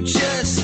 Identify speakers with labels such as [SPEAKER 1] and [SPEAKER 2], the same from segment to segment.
[SPEAKER 1] just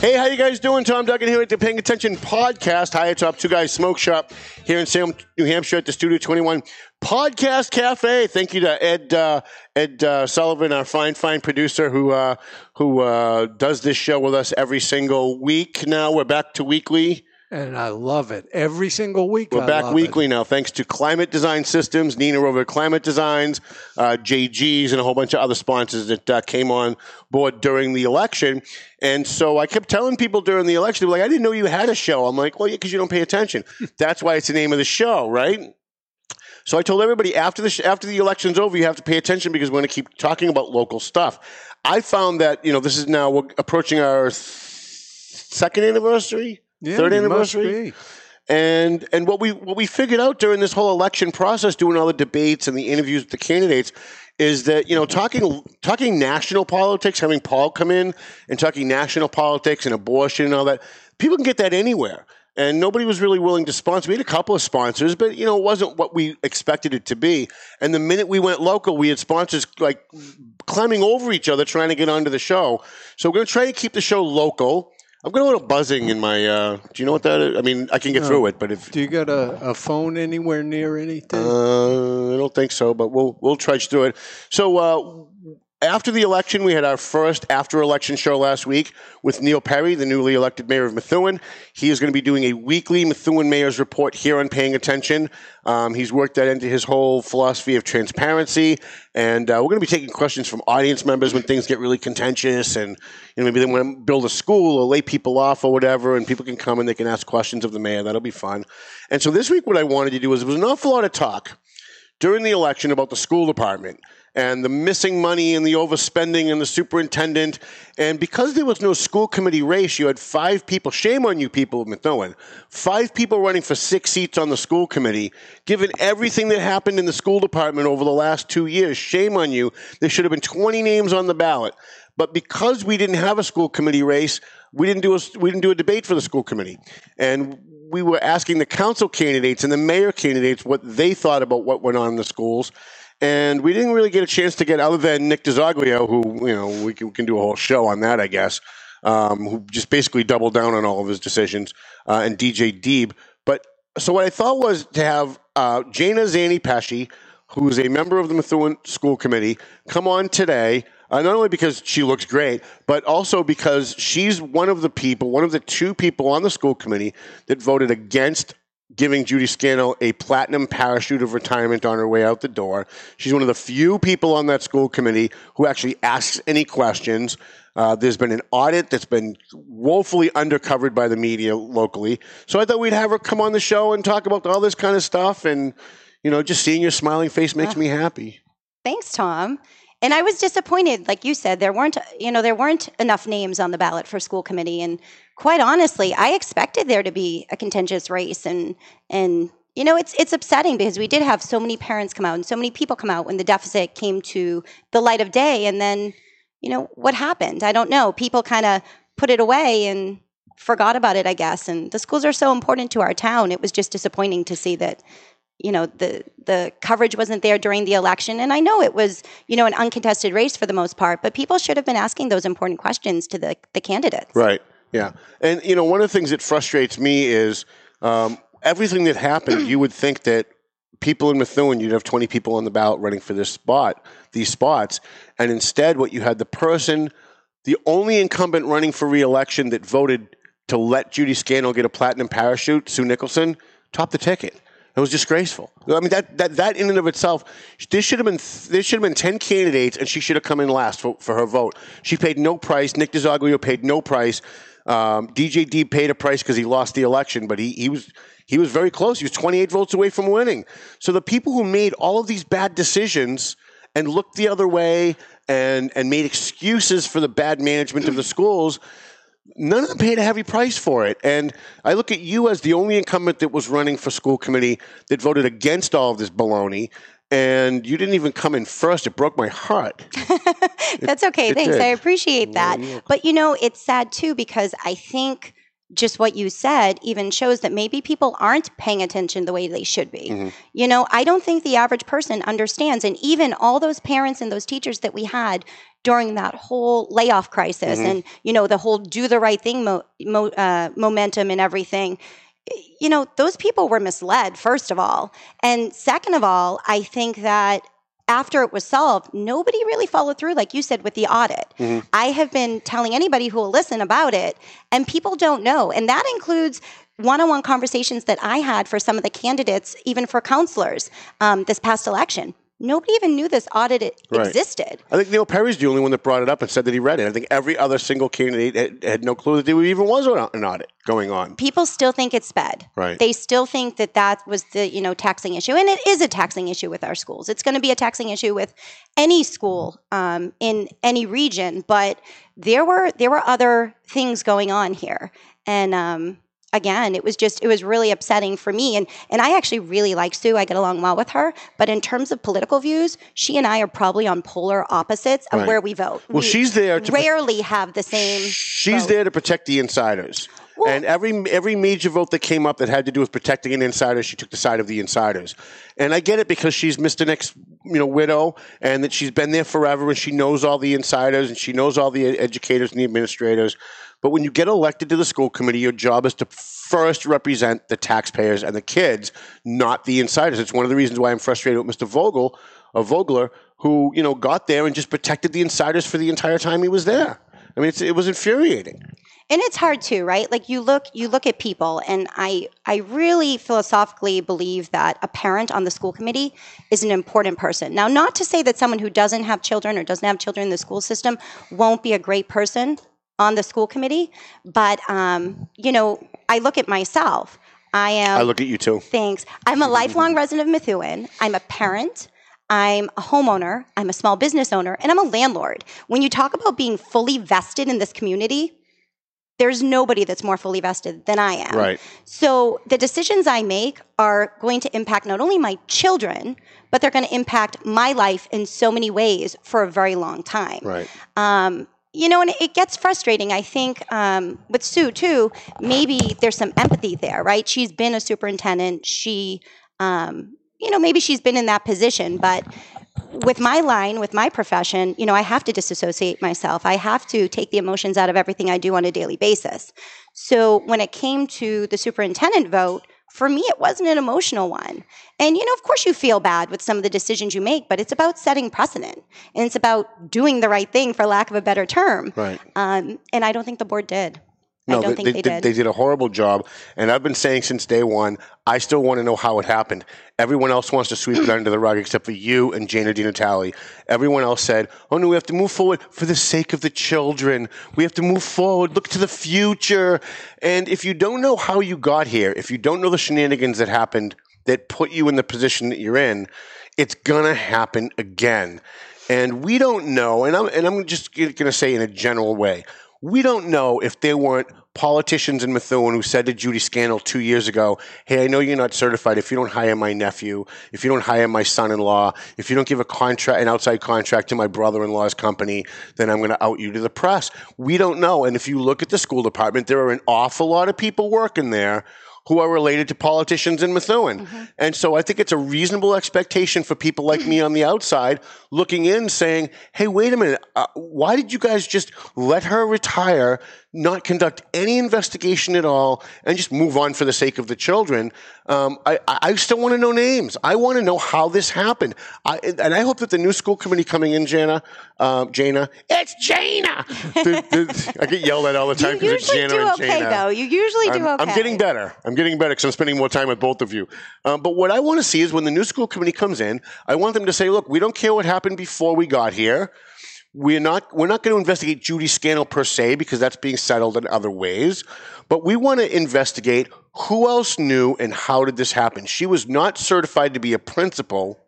[SPEAKER 2] Hey, how you guys doing? Tom Duggan here at the Paying Attention Podcast. Hi, it's up Two Guys Smoke Shop here in Salem, New Hampshire at the Studio 21 Podcast Cafe. Thank you to Ed uh, Ed uh, Sullivan, our fine, fine producer who uh, who uh, does this show with us every single week. Now we're back to weekly.
[SPEAKER 3] And I love it every single week.
[SPEAKER 2] We're
[SPEAKER 3] I
[SPEAKER 2] back weekly
[SPEAKER 3] It.
[SPEAKER 2] now, thanks to Climate Design Systems, Nina Rover Climate Designs, uh, JG's, and a whole bunch of other sponsors that uh, came on board during the election. And so I kept telling people during the election, like, I didn't know you had a show. I'm like, well, yeah, because you don't pay attention. That's why it's the name of the show, right? So I told everybody after the sh- after the election's over, you have to pay attention because we're going to keep talking about local stuff. I found that you know this is now we're approaching our th- second anniversary,
[SPEAKER 3] Yeah,
[SPEAKER 2] third anniversary.
[SPEAKER 3] be.
[SPEAKER 2] And and what we what we figured out during this whole election process, doing all the debates and the interviews with the candidates, is that you know talking talking national politics, having Paul come in and talking national politics and abortion and all that, people can get that anywhere. And nobody was really willing to sponsor. We had a couple of sponsors, but you know it wasn't what we expected it to be. And the minute we went local, we had sponsors like climbing over each other trying to get onto the show. So we're going to try to keep the show local. I've got a little buzzing in my. Uh, do you know what that is? I mean, I can get through it, but if
[SPEAKER 3] Do you got a, a phone anywhere near anything?
[SPEAKER 2] uh, I don't think so, but we'll we'll trudge through it. So uh, after the election, we had our first after election show last week with Neil Perry, the newly elected mayor of Methuen. He is going to be doing a weekly Methuen Mayor's Report here on Paying Attention. Um, he's worked that into his whole philosophy of transparency, and uh, we're going to be taking questions from audience members when things get really contentious, and you know maybe they want to build a school or lay people off or whatever, and people can come and they can ask questions of the mayor. That'll be fun. And so this week, what I wanted to do was there was an awful lot of talk during the election about the school department and the missing money and the overspending and the superintendent. And because there was no school committee race, you had five people. Shame on you, people of Methuen. Five people running for six seats on the school committee. Given everything that happened in the school department over the last two years, shame on you. There should have been 20 names on the ballot. But because we didn't have a school committee race, we didn't do a, we didn't do a debate for the school committee. And we were asking the council candidates and the mayor candidates what they thought about what went on in the schools. And we didn't really get a chance to get, other than Nick DiZoglio, who, you know, we can, we can do a whole show on that, I guess, um, who just basically doubled down on all of his decisions, uh, and DJ Deeb. But so what I thought was to have uh, Jana Zanni Pesci, who is a member of the Methuen School Committee, come on today. Uh, not only because she looks great, but also because she's one of the people, one of the two people on the school committee that voted against giving Judy Scannell a platinum parachute of retirement on her way out the door. She's one of the few people on that school committee who actually asks any questions. Uh, there's been an audit that's been woefully undercovered by the media locally. So I thought we'd have her come on the show and talk about all this kind of stuff. And, you know, just seeing your smiling face makes me happy.
[SPEAKER 4] Thanks, Tom. And I was disappointed, like you said, there weren't, you know, there weren't enough names on the ballot for school committee. And quite honestly, I expected there to be a contentious race. And and you know, it's it's upsetting because we did have so many parents come out and so many people come out when the deficit came to the light of day. And then, you know, what happened? I don't know. People kind of put it away and forgot about it, I guess. And the schools are so important to our town. It was just disappointing to see that you know the the coverage wasn't there during the election and i know it was you know an uncontested race for the most part but people should have been asking those important questions to the the candidates
[SPEAKER 2] Right. Yeah. And, you know, one of the things that frustrates me is um, everything that happened, you would think that people in Methuen, you'd have 20 people on the ballot running for this spot, these spots. And instead, what you had the person, the only incumbent running for reelection that voted to let Judy Scannell get a platinum parachute, Sue Nicholson, top the ticket. It was disgraceful. I mean, that, that, that in and of itself, this should have been there should have been ten candidates, and she should have come in last for, for her vote. She paid no price. Nick DiZoglio paid no price. Um, DJ D paid a price because he lost the election, but he, he was he was very close. He was 28 votes away from winning. So the people who made all of these bad decisions and looked the other way and and made excuses for the bad management of the schools none of them paid a heavy price for it. And I look at you as the only incumbent that was running for school committee that voted against all of this baloney. And you didn't even come in first. It broke my heart.
[SPEAKER 4] That's okay.
[SPEAKER 2] it
[SPEAKER 4] Thanks. I appreciate that. But you know, it's sad too because I think just what you said even shows that maybe people aren't paying attention the way they should be.
[SPEAKER 2] Mm-hmm.
[SPEAKER 4] You know, I don't think the average person understands. And even all those parents and those teachers that we had during that whole layoff crisis
[SPEAKER 2] Mm-hmm.
[SPEAKER 4] and, you know, the whole do the right thing mo- mo- uh, momentum and everything. You know, those people were misled, first of all. And second of all, I think that after it was solved, nobody really followed through, like you said, with the audit.
[SPEAKER 2] Mm-hmm.
[SPEAKER 4] I have been telling anybody who will listen about it, and people don't know. And that includes one on one conversations that I had for some of the candidates, even for councilors um, this past election. Nobody even knew this audit
[SPEAKER 2] Right.
[SPEAKER 4] existed.
[SPEAKER 2] I think Neil Perry's the only one that brought it up and said that he read it. I think every other single candidate had, had no clue that there even was an audit going on.
[SPEAKER 4] People still think it's sped.
[SPEAKER 2] Right.
[SPEAKER 4] They still think that that was the you know taxing issue, and it is a taxing issue with our schools. It's going to be a taxing issue with any school um, in any region. But there were there were other things going on here, and um, again, it was just it was really upsetting for me. And and I actually really like Sue. I get along well with her. But in terms of political views, she and I are probably on polar opposites of
[SPEAKER 2] Right.
[SPEAKER 4] where we vote.
[SPEAKER 2] Well,
[SPEAKER 4] We
[SPEAKER 2] she's there to-
[SPEAKER 4] rarely have the same.
[SPEAKER 2] She's
[SPEAKER 4] vote.
[SPEAKER 2] there to protect the insiders. and every every major vote that came up that had to do with protecting an insider, she took the side of the insiders. And I get it because she's Mr. Nick's you know widow, and that she's been there forever, and she knows all the insiders, and she knows all the educators and the administrators. But when you get elected to the school committee, your job is to first represent the taxpayers and the kids, not the insiders. It's one of the reasons why I'm frustrated with Mr. Vogel, or Vogler, who you know got there and just protected the insiders for the entire time he was there. I mean, it was infuriating.
[SPEAKER 4] and it's hard too right like you look you look at people and i i really philosophically believe that a parent on the school committee is an important person now not to say that someone who doesn't have children or doesn't have children in the school system won't be a great person on the school committee but um, you know i look at myself i am
[SPEAKER 2] I look at you too.
[SPEAKER 4] Thanks. I'm a lifelong resident of Methuen. I'm a parent. I'm a homeowner. I'm a small business owner, and I'm a landlord. When you talk about being fully vested in this community, there's nobody that's more fully vested than I am.
[SPEAKER 2] Right.
[SPEAKER 4] So the decisions I make are going to impact not only my children, but they're going to impact my life in so many ways for a very long time.
[SPEAKER 2] Right.
[SPEAKER 4] Um, you know, and it gets frustrating. I think um, with Sue too. Maybe there's some empathy there, right? She's been a superintendent. She, um, you know, maybe she's been in that position, but with my line, with my profession, you know, I have to disassociate myself. I have to take the emotions out of everything I do on a daily basis. So when it came to the superintendent vote, for me, it wasn't an emotional one. And, you know, of course you feel bad with some of the decisions you make, but it's about setting precedent and it's about doing the right thing, for lack of a better term.
[SPEAKER 2] Right.
[SPEAKER 4] Um, and I don't think the board did.
[SPEAKER 2] No,
[SPEAKER 4] don't think they, did.
[SPEAKER 2] They did a horrible job, and I've been saying since day one. I still want to know how it happened. Everyone else wants to sweep it under the rug, except for you and Jana Di Natale. Everyone else said, "Oh no, we have to move forward for the sake of the children. We have to move forward. Look to the future." And if you don't know how you got here, if you don't know the shenanigans that happened that put you in the position that you're in, it's gonna happen again. And we don't know. And I'm and I'm just going to say in a general way we don't know if there weren't politicians in Methuen who said to Judy Scannell two years ago, Hey, I know you're not certified. If you don't hire my nephew, if you don't hire my son in law, if you don't give a contract, an outside contract to my brother in law's company, then I'm going to out you to the press. We don't know. And if you look at the school department, there are an awful lot of people working there who are related to politicians in Methuen. And so I think it's a reasonable expectation for people like me on the outside looking in saying, hey, wait a minute, uh, why did you guys just let her retire not conduct any investigation at all and just move on for the sake of the children. Um, I, I still want to know names. I want to know how this happened. I, and I hope that the new school committee coming in, Jana, um, Jana, it's Jana. The- the- I get yelled at all the time because it's Jana
[SPEAKER 4] do
[SPEAKER 2] and
[SPEAKER 4] okay,
[SPEAKER 2] Jana.
[SPEAKER 4] though. You usually do
[SPEAKER 2] I'm,
[SPEAKER 4] okay.
[SPEAKER 2] I'm getting better. I'm getting better because I'm spending more time with both of you. Um, but what I want to see is when the new school committee comes in, I want them to say, "Look, we don't care what happened before we got here. We're not we're not going to investigate Judy Scannell per se because that's being settled in other ways, but we want to investigate who else knew and how did this happen. She was not certified to be a principal."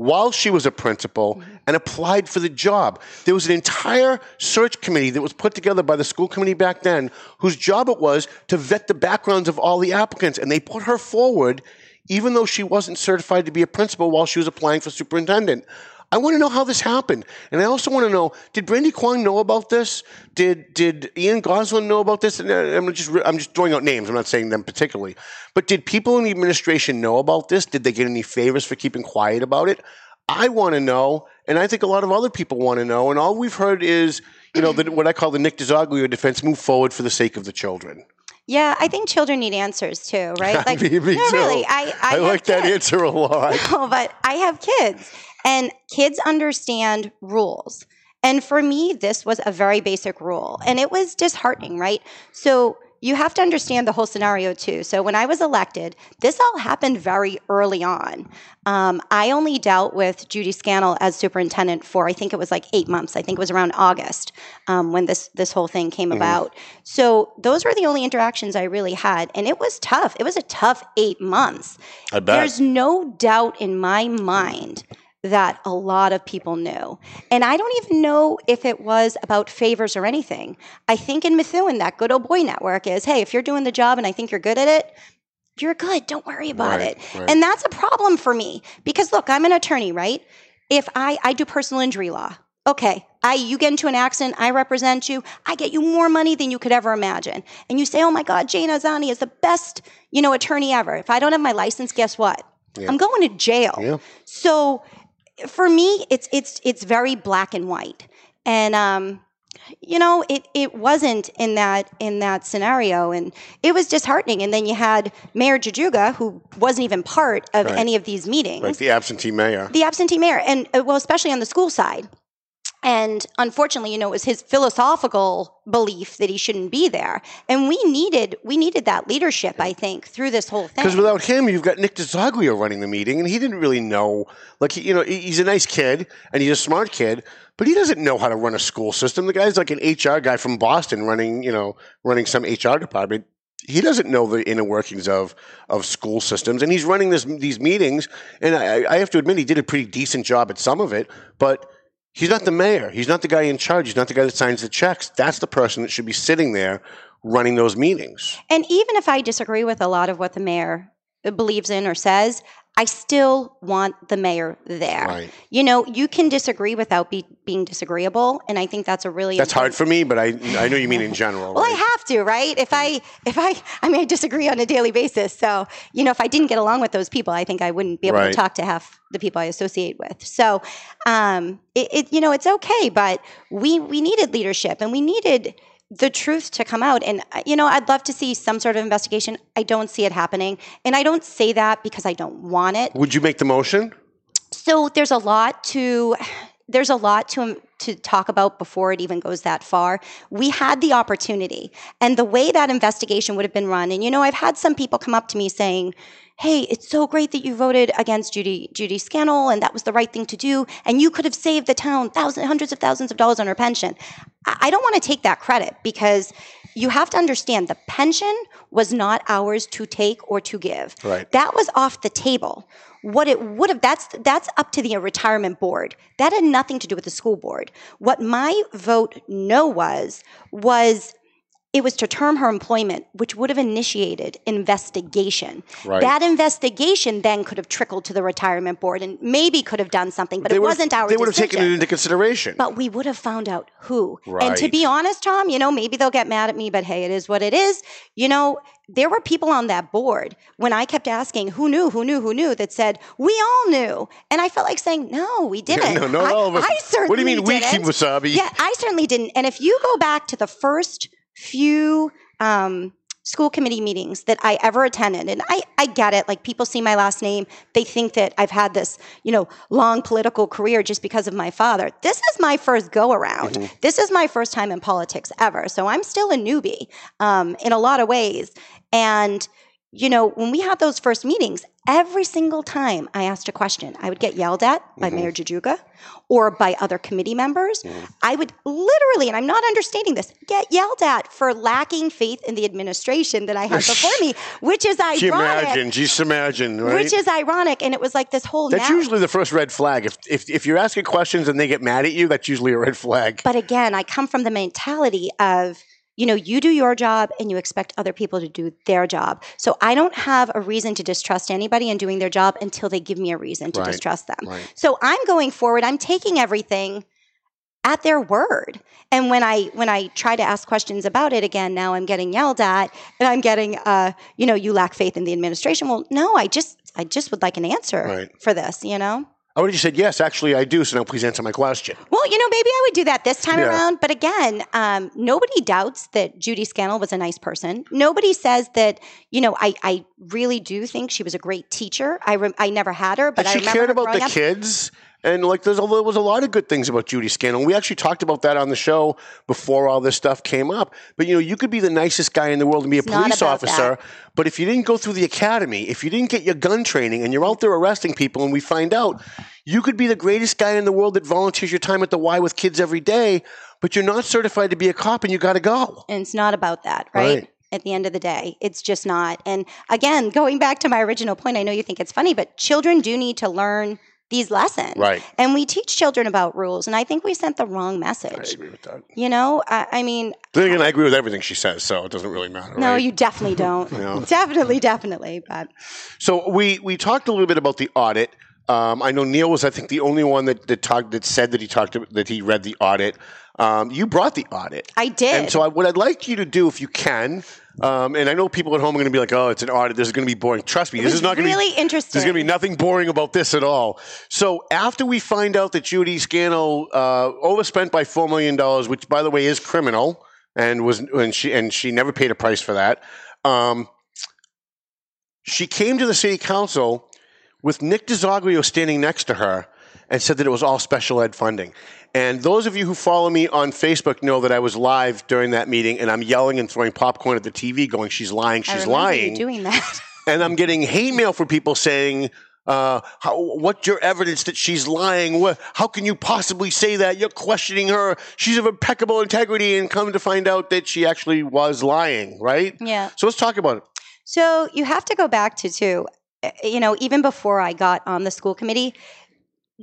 [SPEAKER 2] while she was a principal mm-hmm. and applied for the job. There was an entire search committee that was put together by the school committee back then whose job it was to vet the backgrounds of all the applicants. And they put her forward even though she wasn't certified to be a principal while she was applying for superintendent. I want to know how this happened. And I also want to know, did Brandy Kwong know about this? Did did Ian Goslin know about this? And I'm just I'm just throwing out names. I'm not saying them particularly. But did people in the administration know about this? Did they get any favors for keeping quiet about it? I want to know, and I think a lot of other people want to know. And all we've heard is, you know, the, what I call the Nick DiZoglio defense: move forward for the sake of the children.
[SPEAKER 4] Yeah, I think children need answers too, right? Like,
[SPEAKER 2] me, me
[SPEAKER 4] no,
[SPEAKER 2] too.
[SPEAKER 4] really, I I, have
[SPEAKER 2] like that answer a lot.
[SPEAKER 4] No, but I have kids, and kids understand rules. And for me, this was a very basic rule, and it was disheartening, right? So you have to understand the whole scenario too. So when I was elected, this all happened very early on. Um, I only dealt with Judy Scannell as superintendent for I think it was like eight months. I think it was around August um, when this this whole thing came about. So those were the only interactions I really had, and it was tough. It was a tough eight months.
[SPEAKER 2] I bet.
[SPEAKER 4] There's no doubt in my mind that a lot of people knew. And I don't even know if it was about favors or anything. I think in Methuen, that good old boy network is hey, if you're doing the job and I think you're good at it, you're good. Don't worry about
[SPEAKER 2] Right,
[SPEAKER 4] it.
[SPEAKER 2] right.
[SPEAKER 4] And that's a problem for me because look, I'm an attorney, right? If I, I do personal injury law, okay, I you get into an accident, I represent you, I get you more money than you could ever imagine. And you say, oh my God, Jana Zanni is the best, you know, attorney ever. If I don't have my license, guess what? I'm going to jail.
[SPEAKER 2] Yeah.
[SPEAKER 4] So for me, it's it's it's very black and white. And um, you know, it it wasn't in that in that scenario, and it was disheartening. And then you had Mayor Jajuga, who wasn't even part of
[SPEAKER 2] Right.
[SPEAKER 4] any of these meetings
[SPEAKER 2] Like the absentee mayor.
[SPEAKER 4] the absentee mayor, and uh, well, especially on the school side. And unfortunately, you know, it was his philosophical belief that he shouldn't be there. And we needed we needed that leadership, I think, through this whole thing.
[SPEAKER 2] Because without him, you've got Nick DiZoglio running the meeting, and he didn't really know. Like, you know, he's a nice kid and he's a smart kid, but he doesn't know how to run a school system. The guy's like an HR guy from Boston, running, you know, running some HR department. He doesn't know the inner workings of of school systems, and he's running this these meetings. And I, I have to admit, he did a pretty decent job at some of it, but. He's not the mayor. He's not the guy in charge. He's not the guy that signs the checks. That's the person that should be sitting there running those meetings.
[SPEAKER 4] And even if I disagree with a lot of what the mayor believes in or says, I still want the mayor there.
[SPEAKER 2] Right.
[SPEAKER 4] You know, you can disagree without be, being disagreeable, and I think that's a really
[SPEAKER 2] That's hard for me, but I I know you mean in general.
[SPEAKER 4] Well, I have to, right? If I, if I, I mean, I disagree on a daily basis. So, you know, if I didn't get along with those people, I think I wouldn't be able
[SPEAKER 2] Right.
[SPEAKER 4] to talk to half the people I associate with. So, um, it, it, you know, it's okay, but we we needed leadership and we needed the truth to come out. And uh, you know, I'd love to see some sort of investigation. I don't see it happening, and I don't say that because I don't want it.
[SPEAKER 2] Would you make the motion?
[SPEAKER 4] So there's a lot to there's a lot to to talk about before it even goes that far. We had the opportunity, and the way that investigation would have been run. And you know, I've had some people come up to me saying. Hey, it's so great that you voted against Judy Judy Scannell, and that was the right thing to do. And you could have saved the town thousands, hundreds of thousands of dollars on her pension. I don't want to take that credit because you have to understand the pension was not ours to take or to give.
[SPEAKER 2] Right.
[SPEAKER 4] That was off the table. What it would have that's that's up to the retirement board. That had nothing to do with the school board. What my vote no was was it was to term her employment, which would have initiated investigation.
[SPEAKER 2] Right.
[SPEAKER 4] That investigation then could have trickled to the retirement board and maybe could have done something, but
[SPEAKER 2] They
[SPEAKER 4] it wasn't our
[SPEAKER 2] They would have taken it into consideration.
[SPEAKER 4] But we would have found out who. Right. And to be honest, Tom, you know, maybe they'll get mad at me, but hey, it is what it is. You know, there were people on that board when I kept asking who knew, who knew, who knew that said, we all knew. And I felt like saying, no, we didn't.
[SPEAKER 2] no, not
[SPEAKER 4] I,
[SPEAKER 2] all of us.
[SPEAKER 4] I certainly
[SPEAKER 2] What do you mean we,
[SPEAKER 4] didn't.
[SPEAKER 2] Kemosabe?
[SPEAKER 4] Yeah, I certainly didn't. And if you go back to the first few um, school committee meetings that I ever attended. And I, I get it. Like people see my last name, they think that I've had this, you know, long political career just because of my father. This is my first go around. This is my first time in politics ever. So I'm still a newbie um, in a lot of ways. And you know, when we had those first meetings, every single time I asked a question, I would get yelled at by mm-hmm. Mayor Jajuga or by other committee members. Mm-hmm. I would literally, and I'm not understanding this, get yelled at for lacking faith in the administration that I had before me, which is ironic.
[SPEAKER 2] imagine, just imagine, right?
[SPEAKER 4] Which is ironic, and it was like this whole.
[SPEAKER 2] that's
[SPEAKER 4] now-
[SPEAKER 2] usually the first red flag. If, if if you're asking questions and they get mad at you, that's usually a red flag.
[SPEAKER 4] But again, I come from the mentality of, you know, you do your job and you expect other people to do their job. So I don't have a reason to distrust anybody in doing their job until they give me a reason to
[SPEAKER 2] Right,
[SPEAKER 4] distrust them.
[SPEAKER 2] right.
[SPEAKER 4] So I'm going forward, I'm taking everything at their word. And when I when I try to ask questions about it again, now I'm getting yelled at and I'm getting uh, you know, you lack faith in the administration. Well, no, I just I just would like an answer
[SPEAKER 2] Right.
[SPEAKER 4] for this, you know?
[SPEAKER 2] I would have said yes. Actually, I do. So now, please answer my question.
[SPEAKER 4] Well, you know, maybe I would do that this time
[SPEAKER 2] Yeah.
[SPEAKER 4] around. But again, um, nobody doubts that Judy Scannell was a nice person. Nobody says that, you know, I, I really do think she was a great teacher. I, rem- I never had her, but
[SPEAKER 2] and
[SPEAKER 4] I
[SPEAKER 2] she
[SPEAKER 4] remember
[SPEAKER 2] cared
[SPEAKER 4] her
[SPEAKER 2] about the
[SPEAKER 4] up.
[SPEAKER 2] kids. And like, there's a, there was a lot of good things about Judy Scannell. We actually talked about that on the show before all this stuff came up. But you know, you could be the nicest guy in the world and be a
[SPEAKER 4] It's
[SPEAKER 2] police officer,
[SPEAKER 4] that.
[SPEAKER 2] but if you didn't go through the academy, if you didn't get your gun training, and you're out there arresting people, and we find out you could be the greatest guy in the world that volunteers your time at the Y with kids every day, but you're not certified to be a cop, and you got to go.
[SPEAKER 4] And it's not about that, right?
[SPEAKER 2] Right.
[SPEAKER 4] At the end of the day, it's just not. And again, going back to my original point, I know you think it's funny, but children do need to learn these lessons.
[SPEAKER 2] Right.
[SPEAKER 4] And we teach children about rules. And I think we sent the wrong message.
[SPEAKER 2] I agree with that.
[SPEAKER 4] You know, I, I mean,
[SPEAKER 2] Then again, I agree with everything she says, so it doesn't really matter.
[SPEAKER 4] no,
[SPEAKER 2] right?
[SPEAKER 4] you definitely don't.
[SPEAKER 2] No.
[SPEAKER 4] Definitely, definitely. But
[SPEAKER 2] So we we talked a little bit about the audit. Um, I know Neil was, I think, the only one that that talked that said that he talked that he read the audit. Um, you brought the audit,
[SPEAKER 4] I did.
[SPEAKER 2] and so I, what I'd like you to do, if you can, um, and I know people at home are going to be like, "Oh, it's an audit. This is going to be boring." Trust me, this is not going to
[SPEAKER 4] really
[SPEAKER 2] be
[SPEAKER 4] interesting.
[SPEAKER 2] There's going to be nothing boring about this at all. So after we find out that Judy Scannell uh, overspent by four million dollars, which by the way is criminal, and was and she and she never paid a price for that. Um, she came to the city council with Nick DiZoglio standing next to her and said that it was all special ed funding. And those of you who follow me on Facebook know that I was live during that meeting and I'm yelling and throwing popcorn at the TV going, she's lying, she's lying
[SPEAKER 4] You doing that.
[SPEAKER 2] and I'm getting hate mail from people saying, uh, how, "What's your evidence that she's lying? What, how can you possibly say that? You're questioning her. She's of impeccable integrity." And come to find out that she actually was lying, right?
[SPEAKER 4] Yeah.
[SPEAKER 2] So let's talk about it.
[SPEAKER 4] So you have to go back to too. You know, even before I got on the school committee,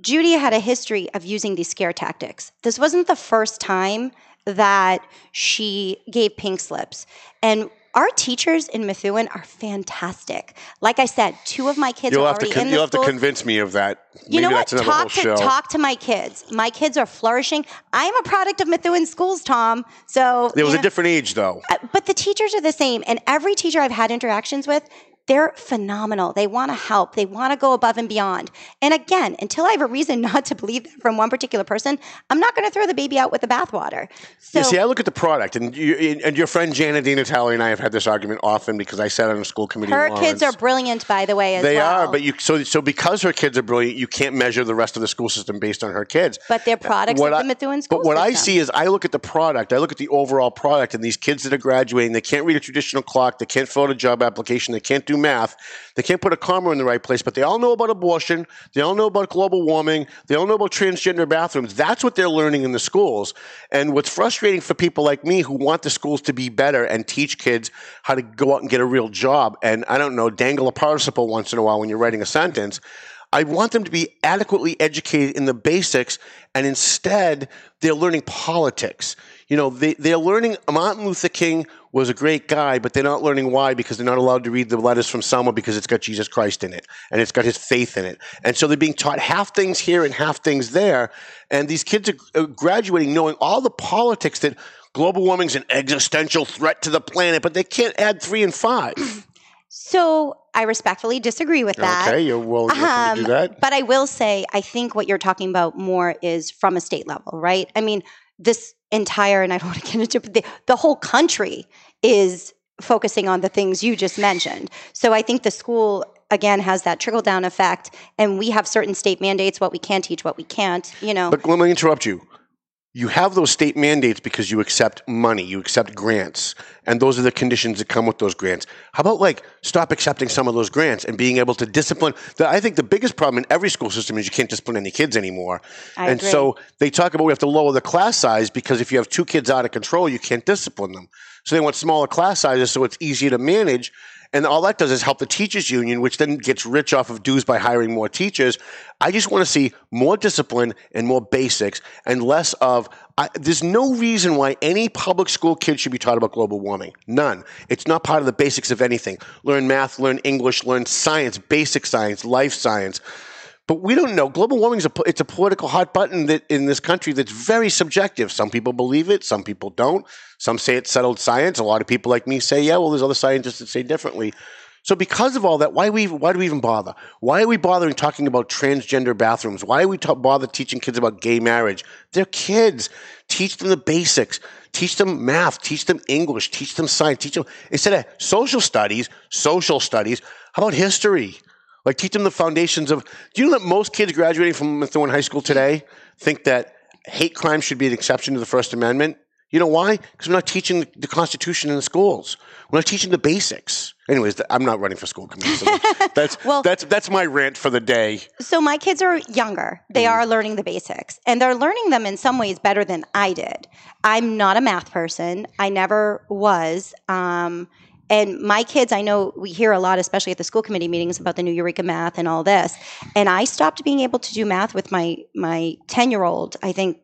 [SPEAKER 4] Judy had a history of using these scare tactics. This wasn't the first time that she gave pink slips, and. Our teachers in Methuen are fantastic. Like I said, two of my kids
[SPEAKER 2] You'll
[SPEAKER 4] are
[SPEAKER 2] have to
[SPEAKER 4] already
[SPEAKER 2] con-
[SPEAKER 4] in the
[SPEAKER 2] you'll have to convince me of that.
[SPEAKER 4] You
[SPEAKER 2] Maybe
[SPEAKER 4] know what? Talk to
[SPEAKER 2] show.
[SPEAKER 4] talk to my kids. My kids are flourishing. I am a product of Methuen schools, Tom. So
[SPEAKER 2] it was
[SPEAKER 4] you
[SPEAKER 2] a different age, though.
[SPEAKER 4] uh, but the teachers are the same and every teacher i've had interactions with they're phenomenal. They want to help. They want to go above and beyond. And again until i have a reason not to believe that from one particular person i'm not going to throw the baby out with the bathwater. So
[SPEAKER 2] yeah, see, I look at the product, and you, and your friend Janet Di Natale and I have had this argument often because I sat on a school committee.
[SPEAKER 4] her kids are brilliant by the way as
[SPEAKER 2] They
[SPEAKER 4] well.
[SPEAKER 2] are, but you so so because her kids are brilliant, you can't measure the rest of the school system based on her kids.
[SPEAKER 4] but they're products
[SPEAKER 2] What I-
[SPEAKER 4] the Methuen school
[SPEAKER 2] But what I see is I look at the product, I look at the overall product, and these kids that are graduating, they can't read a traditional clock, they can't fill out a job application, they can't do math, they can't put a comma in the right place, but they all know about abortion, they all know about global warming, they all know about transgender bathrooms. That's what they're learning in the schools. And what's frustrating for people like me who want the schools to be better and teach kids how to go out and get a real job, and I don't know, dangle a participle once in a while when you're writing a sentence. I want them to be adequately educated in the basics, and instead they're learning politics. You know, they, they're learning Martin Luther King was a great guy, but they're not learning why because they're not allowed to read the letters from Selma because it's got Jesus Christ in it and it's got his faith in it. And so they're being taught half things here and half things there. And these kids are, are graduating knowing all the politics that global warming's an existential threat to the planet, but they can't add three and five.
[SPEAKER 4] so i respectfully disagree with that
[SPEAKER 2] Okay, you're willing to
[SPEAKER 4] Um,
[SPEAKER 2] do that?
[SPEAKER 4] But I will say, I think what you're talking about more is from a state level, right? I mean, this entire, and I don't want to get into it, the, the whole country is focusing on the things you just mentioned. So I think the school again has that trickle down effect and we have certain state mandates what we can teach what we can't you know
[SPEAKER 2] But let me interrupt you. You have those state mandates because you accept money, you accept grants, and those are the conditions that come with those grants. How about like stop accepting some of those grants and being able to discipline? The, I think the biggest problem in every school system is you can't discipline any kids anymore.
[SPEAKER 4] I
[SPEAKER 2] and
[SPEAKER 4] agree.
[SPEAKER 2] so they talk about we have to lower the class size because if you have two kids out of control, you can't discipline them. So they want smaller class sizes so it's easier to manage. And all that does is help the teachers union, which then gets rich off of dues by hiring more teachers. I just want to see more discipline and more basics and less of. I, there's no reason why any public school kid should be taught about global warming. None. It's not part of the basics of anything. Learn math, learn English, learn science, basic science, life science. But we don't know. Global warming is a it's a political hot button that in this country that's very subjective. Some people believe it, some people don't. Some say it's settled science. A lot of people like me say, yeah, well, there's other scientists that say differently. So because of all that, why we why do we even bother? Why are we bothering talking about transgender bathrooms? Why are we ta- bother teaching kids about gay marriage? They're kids. Teach them the basics. Teach them math. Teach them English. Teach them science. Teach them instead of social studies, social studies. How about history? Like teach them the foundations of. Do you know that most kids graduating from Methuen High School today think that hate crime should be an exception to the First Amendment? You know why? Because we're not teaching the- Constitution in the schools. We're not teaching the basics. Anyways, I'm not running for school committee. So that's
[SPEAKER 4] Well-
[SPEAKER 2] that's that's my rant for the day.
[SPEAKER 4] so my kids are younger they
[SPEAKER 2] Mm.
[SPEAKER 4] are learning the basics and they're learning them in some ways better than i did i'm not a math person i never was um, and my kids i know we hear a lot especially at the school committee meetings about the new eureka math and all this. And i stopped being able to do math with my my 10 year old i think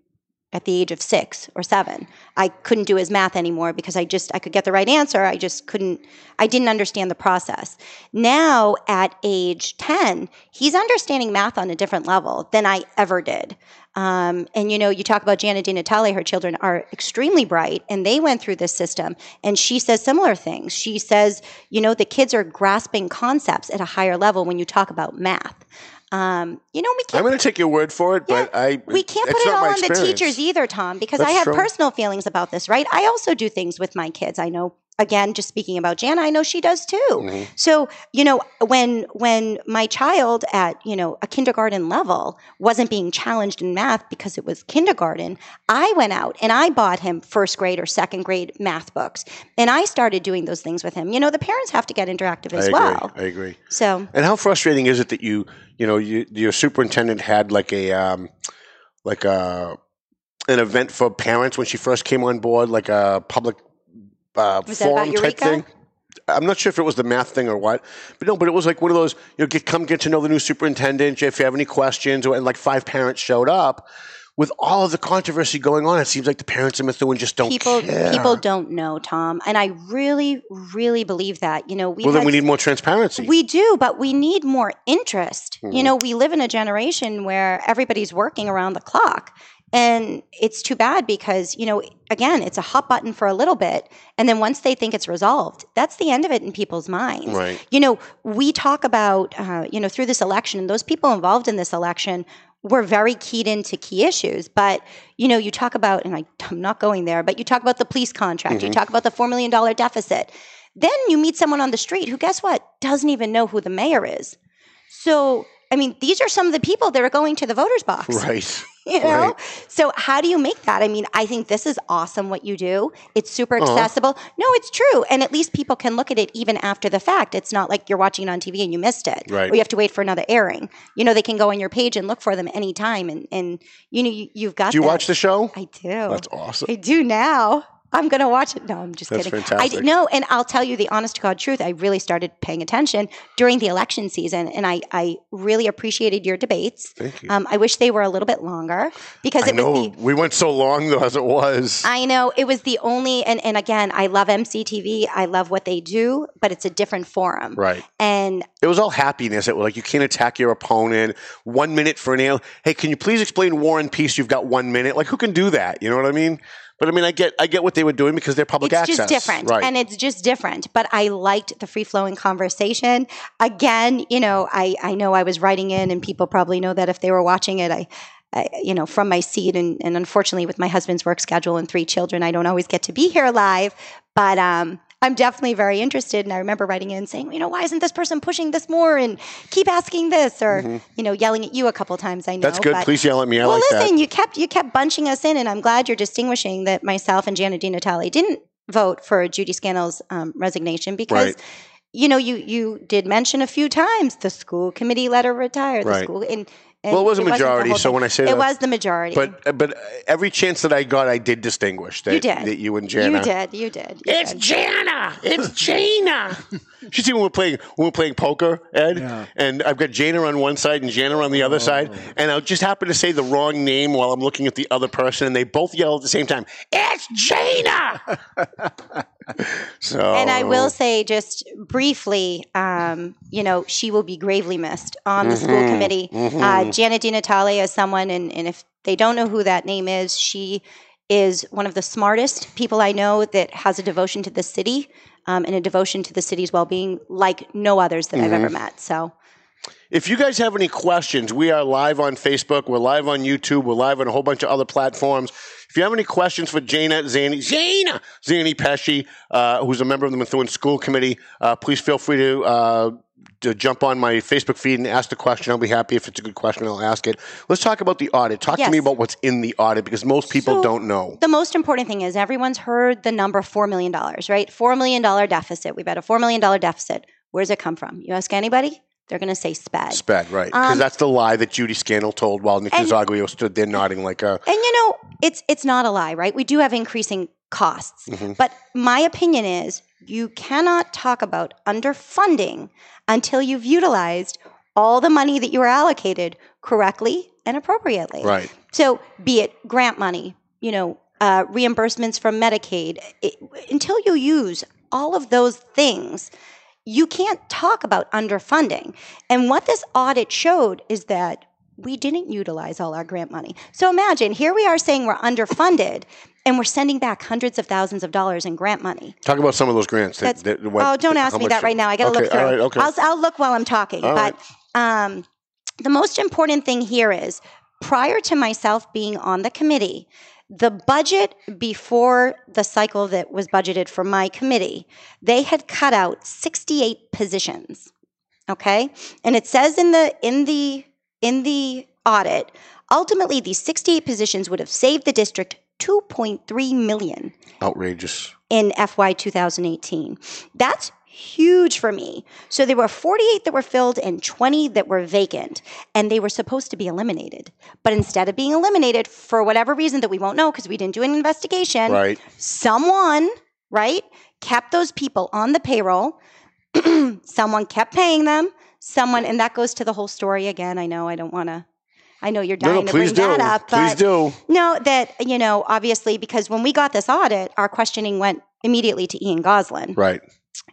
[SPEAKER 4] at the age of six or seven. I couldn't do his math anymore because i just i could get the right answer. I just couldn't i didn't understand the process. Now at age 10 he's understanding math on a different level than i ever did um, and you know you talk about Jana Di Natale her children are extremely bright and they went through this system and she says similar things she says you know the kids are grasping concepts at a higher level when you talk about math um, you know we can't
[SPEAKER 2] I'm going to take your word for it, but I
[SPEAKER 4] we can't put it all on the teachers either, Tom, because
[SPEAKER 2] That's
[SPEAKER 4] I have
[SPEAKER 2] true.
[SPEAKER 4] personal feelings about this, right? I also do things with my kids. I know again, just speaking about Jana, I know she does too.
[SPEAKER 2] Mm-hmm.
[SPEAKER 4] So, you know, when when my child at, you know, a kindergarten level wasn't being challenged in math because it was kindergarten, I went out and I bought him first grade or second grade math books. And I started doing those things with him. You know, the parents have to get interactive
[SPEAKER 2] I
[SPEAKER 4] as
[SPEAKER 2] agree.
[SPEAKER 4] well.
[SPEAKER 2] I agree.
[SPEAKER 4] So
[SPEAKER 2] And how frustrating is it that you, you know, you, your superintendent had like a, um, like a, an event for parents when she first came on board, like a public uh,
[SPEAKER 4] Was that about
[SPEAKER 2] forum type thing. I'm not sure if it was the math thing or what, but no, but it was like one of those, you know, get, come get to know the new superintendent. If you have any questions, or and like five parents showed up. With all of the controversy going on, it seems like the parents in Methuen just don't
[SPEAKER 4] people
[SPEAKER 2] care.
[SPEAKER 4] people don't know, Tom. And I really, really believe that. You know, we
[SPEAKER 2] well, then we need more transparency.
[SPEAKER 4] We do, but we need more interest. You
[SPEAKER 2] Mhm.
[SPEAKER 4] know, we live in a generation where everybody's working around the clock. And it's too bad because, you know, again, it's a hot button for a little bit. And then once they think it's resolved, that's the end of it in people's minds.
[SPEAKER 2] Right.
[SPEAKER 4] You know, we talk about, uh, you know, through this election, and those people involved in this election were very keyed into key issues. But, you know, you talk about, and I, I'm not going there, but you talk about the police contract, you
[SPEAKER 2] Mhm.
[SPEAKER 4] talk about the $4 million deficit. Then you meet someone on the street who, guess what, doesn't even know who the mayor is. So, I mean, these are some of the people that are going to the voters box.
[SPEAKER 2] right.
[SPEAKER 4] You know?
[SPEAKER 2] Right.
[SPEAKER 4] So, how do you make that? I mean, I think this is awesome what you do. It's super
[SPEAKER 2] Uh-huh.
[SPEAKER 4] accessible. No, it's true. And at least people can look at it even after the fact. It's not like you're watching it on TV and you missed it.
[SPEAKER 2] Right.
[SPEAKER 4] Or you have to wait for another airing. You know, they can go on your page and look for them anytime. And, and you know, you, you've got
[SPEAKER 2] Do you
[SPEAKER 4] that.
[SPEAKER 2] watch the show?
[SPEAKER 4] I do.
[SPEAKER 2] That's awesome.
[SPEAKER 4] I do now. I'm going to watch it. No, I'm just
[SPEAKER 2] That's
[SPEAKER 4] kidding.
[SPEAKER 2] fantastic.
[SPEAKER 4] I no, and I'll tell you the honest to God truth. I really started paying attention during the election season, and I, I really appreciated your debates.
[SPEAKER 2] Thank you.
[SPEAKER 4] Um, I wish they were a little bit longer because
[SPEAKER 2] I
[SPEAKER 4] it was the.
[SPEAKER 2] we went so long though as it was.
[SPEAKER 4] I know it was the only, and, and again, I love MCTV. I love what they do, but it's a different forum.
[SPEAKER 2] right.
[SPEAKER 4] And
[SPEAKER 2] It was all happiness. It was like you can't attack your opponent. One minute for an ale. Hey, can you please explain War and Peace? You've got one minute. Like who can do that? You know what I mean? But I mean, I get I get what they were doing because they're public
[SPEAKER 4] it's
[SPEAKER 2] access.
[SPEAKER 4] It's just different
[SPEAKER 2] right?
[SPEAKER 4] and it's just different but i liked the free flowing conversation again you know i i know i was writing in and people probably know that if they were watching it i uh, you know, from my seat. And, and unfortunately, with my husband's work schedule and three children, I don't always get to be here live. But um, I'm definitely very interested. And I remember writing in saying, you know, why isn't this person pushing this more and keep asking this or, you know, yelling at you a couple times. I know.
[SPEAKER 2] Mm-hmm. That's good.
[SPEAKER 4] but-
[SPEAKER 2] Please yell at me. I
[SPEAKER 4] well,
[SPEAKER 2] like
[SPEAKER 4] listen,
[SPEAKER 2] that.
[SPEAKER 4] you kept you kept bunching us in, and I'm glad you're distinguishing that myself and Janet Di Natale didn't vote for Judy Scannell's um, resignation because.
[SPEAKER 2] Right.
[SPEAKER 4] You know, you you did mention a few times the school committee let her retire. The
[SPEAKER 2] Right.
[SPEAKER 4] school and
[SPEAKER 2] Well, it was a majority, so when I say
[SPEAKER 4] it
[SPEAKER 2] that-
[SPEAKER 4] was the majority,
[SPEAKER 2] But uh, but every chance that I got, I did distinguish that
[SPEAKER 4] you did
[SPEAKER 2] that you and Jana.
[SPEAKER 4] you did, you did. you
[SPEAKER 2] It's
[SPEAKER 4] did.
[SPEAKER 2] Jana. It's Jana. you see when we're playing when we're playing poker, Ed,
[SPEAKER 3] Yeah.
[SPEAKER 2] and I've got Jana on one side and Jana on the other oh. side, and I'll just happen to say the wrong name while I'm looking at the other person, and they both yell at the same time. It's Jana. so
[SPEAKER 4] And I will say, just briefly, um, you know, she will be gravely missed on the school committee. Uh, Janet Di Natale is someone, and, and if they don't know who that name is, she is one of the smartest people I know that has a devotion to the city um, and a devotion to the city's well being like no others that I've ever met. So,
[SPEAKER 2] If you guys have any questions, we are live on Facebook, we're live on YouTube, we're live on a whole bunch of other platforms. If you have any questions for Jana Zanni, Jana Zanni Pesci, uh, who's a member of the Methuen School Committee, uh, please feel free to, uh, to jump on my Facebook feed and ask the question. I'll be happy if it's a good question. I'll ask it. Let's talk about the audit. Talk to me about what's in the audit because most people
[SPEAKER 4] So-
[SPEAKER 2] don't know.
[SPEAKER 4] the most important thing is everyone's heard the number $4 million, right? $4 million deficit. We've had a $4 million deficit. Where does it come from? You ask anybody, they're going to say SPED.
[SPEAKER 2] Sped, right? Because
[SPEAKER 4] Um,
[SPEAKER 2] that's the lie that Judy Scannell told while Nick
[SPEAKER 4] and-
[SPEAKER 2] Zaglio stood there nodding like a.
[SPEAKER 4] And you know, it's it's not a lie, right? We do have increasing costs.
[SPEAKER 2] Mhm.
[SPEAKER 4] But my opinion is you cannot talk about underfunding until you've utilized all the money that you were allocated correctly and appropriately.
[SPEAKER 2] Right.
[SPEAKER 4] So, be it grant money, you know, uh, reimbursements from Medicaid, it, until you use all of those things, you can't talk about underfunding. And what this audit showed is that we didn't utilize all our grant money. So imagine here we are saying we're underfunded and we're sending back hundreds of thousands of dollars in grant money.
[SPEAKER 2] Talk about some of those grants. That, that went-
[SPEAKER 4] oh, don't ask me that right now. I got to
[SPEAKER 2] okay,
[SPEAKER 4] look through.
[SPEAKER 2] All right, okay.
[SPEAKER 4] I'll, I'll look while I'm talking.
[SPEAKER 2] All
[SPEAKER 4] but um, the most important thing here is prior to myself being on the committee, the budget before the cycle that was budgeted for my committee, they had cut out 68 positions. Okay? And it says in the in the in the audit, ultimately these 68 positions would have saved the district 2.3 million
[SPEAKER 2] Outrageous.
[SPEAKER 4] in FY 2018. That's huge for me. So there were 48 that were filled and 20 that were vacant, and they were supposed to be eliminated. But instead of being eliminated for whatever reason that we won't know because we didn't do an investigation,
[SPEAKER 2] Right.
[SPEAKER 4] someone, right, kept those people on the payroll. someone kept paying them. Someone, and that goes to the whole story again. I know I don't want to. I know you're dying
[SPEAKER 2] no,
[SPEAKER 4] to bring
[SPEAKER 2] do.
[SPEAKER 4] that up,
[SPEAKER 2] Please
[SPEAKER 4] but
[SPEAKER 2] do.
[SPEAKER 4] no, that, you know, obviously, because when we got this audit, our questioning went immediately to Ian Goslin
[SPEAKER 2] Right.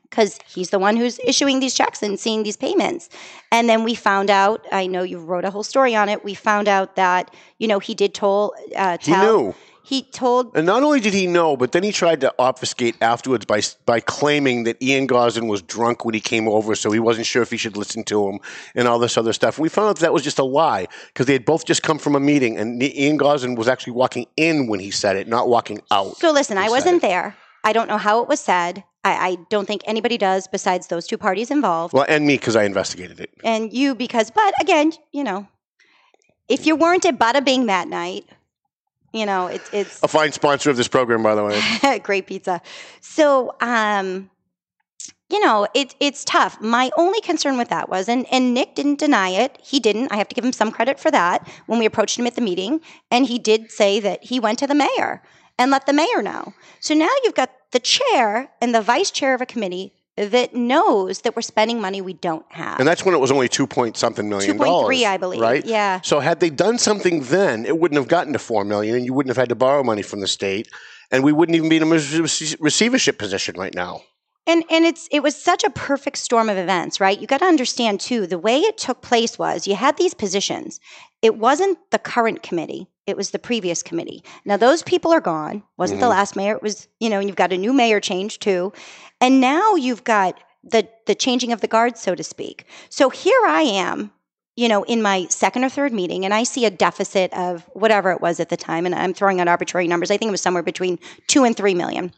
[SPEAKER 4] Because he's the one who's issuing these checks and seeing these payments. And then we found out, I know you wrote a whole story on it. We found out that, you know, he did told, uh,
[SPEAKER 2] He knew.
[SPEAKER 4] he told,
[SPEAKER 2] And not only did he know, but then he tried to obfuscate afterwards by by claiming that Ian Goslin was drunk when he came over, so he wasn't sure if he should listen to him and all this other stuff. We found out that was just a lie because they had both just come from a meeting, and Ian Goslin was actually walking in when he said it, not walking out.
[SPEAKER 4] so listen, I wasn't
[SPEAKER 2] it.
[SPEAKER 4] there. I don't know how it was said. I, I don't think anybody does besides those two parties involved.
[SPEAKER 2] Well, and me because I investigated it.
[SPEAKER 4] and you because but again you know if you weren't at bada bing that night you know it's it's
[SPEAKER 2] A fine sponsor of this program, by the way.
[SPEAKER 4] great pizza so um you know it, it's tough my only concern with that was and, and nick didn't deny it he didn't i have to give him some credit for that when we approached him at the meeting and he did say that he went to the mayor and let the mayor know so now you've got the chair and the vice chair of a committee that knows that we're spending money we don't have
[SPEAKER 2] And that's when it was only two point something million
[SPEAKER 4] 2.3,
[SPEAKER 2] dollars.
[SPEAKER 4] I believe.
[SPEAKER 2] Right?
[SPEAKER 4] Yeah.
[SPEAKER 2] So had they done something then, it wouldn't have gotten to four million, and you wouldn't have had to borrow money from the state, and we wouldn't even be in a receivership position right now.
[SPEAKER 4] And and it's it was such a perfect storm of events, right? You got to understand too, the way it took place was you had these positions. It wasn't the current committee, it was the previous committee. Now those people are gone. Wasn't the
[SPEAKER 2] Mhm.
[SPEAKER 4] last mayor, it was, you know, and you've got a new mayor change too. And now you've got the the changing of the guard, so to speak. So here I am, you know, in my second or third meeting, and I see a deficit of whatever it was at the time, and I'm throwing out arbitrary numbers. I think it was somewhere between two and three million.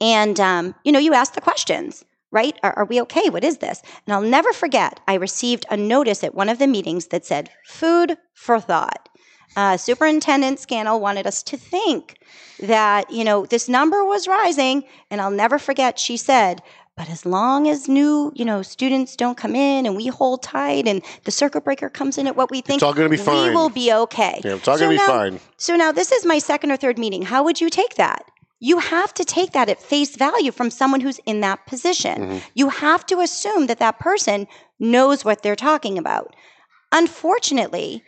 [SPEAKER 4] And um, you know, you ask the questions right? Are, are, we okay? What is this? And I'll never forget, I received a notice at one of the meetings that said, food for thought. Uh, Superintendent Scannell wanted us to think that, you know, this number was rising. And I'll never forget, she said, but as long as new, you know, students don't come in and we hold tight and the circuit breaker comes in at what we think,
[SPEAKER 2] it's all going to be fine.
[SPEAKER 4] We will be okay.
[SPEAKER 2] Yeah, it's all
[SPEAKER 4] so
[SPEAKER 2] going to be
[SPEAKER 4] now,
[SPEAKER 2] fine.
[SPEAKER 4] So now this is my second or third meeting. How would you take that? You have to take that at face value from someone who's in that position.
[SPEAKER 2] Mm-hmm.
[SPEAKER 4] You have to assume that that person knows what they're talking about. Unfortunately,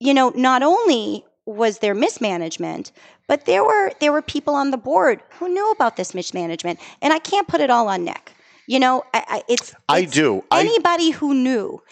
[SPEAKER 4] you know, not only was there mismanagement, but there were there were people on the board who knew about this mismanagement, and I can't put it all on Nick. You know, I, I, it's, it's
[SPEAKER 2] I do. I-
[SPEAKER 4] Anybody who knew.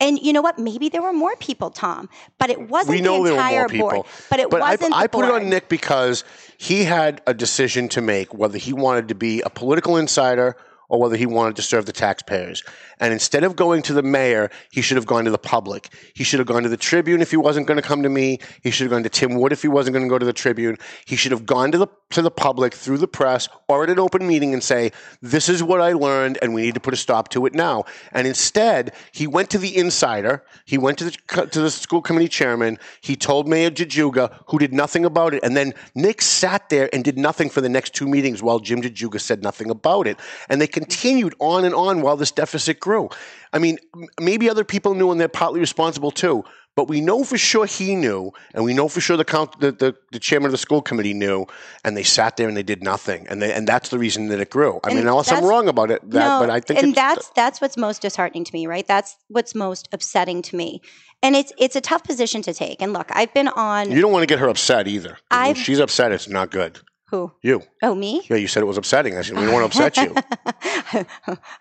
[SPEAKER 4] And you know what? Maybe there were more people, Tom, but it wasn't
[SPEAKER 2] we know
[SPEAKER 4] the
[SPEAKER 2] there were
[SPEAKER 4] entire
[SPEAKER 2] more people,
[SPEAKER 4] board. But it
[SPEAKER 2] but
[SPEAKER 4] wasn't.
[SPEAKER 2] I, I put it on Nick because he had a decision to make whether he wanted to be a political insider or whether he wanted to serve the taxpayers. And instead of going to the mayor, he should have gone to the public. He should have gone to the Tribune if he wasn't going to come to me. He should have gone to Tim Wood if he wasn't going to go to the Tribune. He should have gone to the to the public through the press or at an open meeting and say, "This is what I learned, and we need to put a stop to it now." And instead, he went to the insider. He went to the to the school committee chairman. He told Mayor Jajuga, who did nothing about it, and then Nick sat there and did nothing for the next two meetings while Jim Jajuga said nothing about it. And they continued on and on while this deficit grew. I mean, maybe other people knew and they're partly responsible too. But we know for sure he knew, and we know for sure the, count, the, the, the chairman of the school committee knew, and they sat there and they did nothing, and they, and that's the reason that it grew. I
[SPEAKER 4] And
[SPEAKER 2] mean, unless I'm wrong about it, that,
[SPEAKER 4] no,
[SPEAKER 2] but I think
[SPEAKER 4] and that's that's what's most disheartening to me, right? That's what's most upsetting to me, and it's it's a tough position to take. And look, I've been on
[SPEAKER 2] you don't want to get her upset either.
[SPEAKER 4] I've-
[SPEAKER 2] she's upset, it's not good.
[SPEAKER 4] Who?
[SPEAKER 2] You,
[SPEAKER 4] Oh, me?
[SPEAKER 2] yeah, you said it was upsetting. I said we don't want to upset you.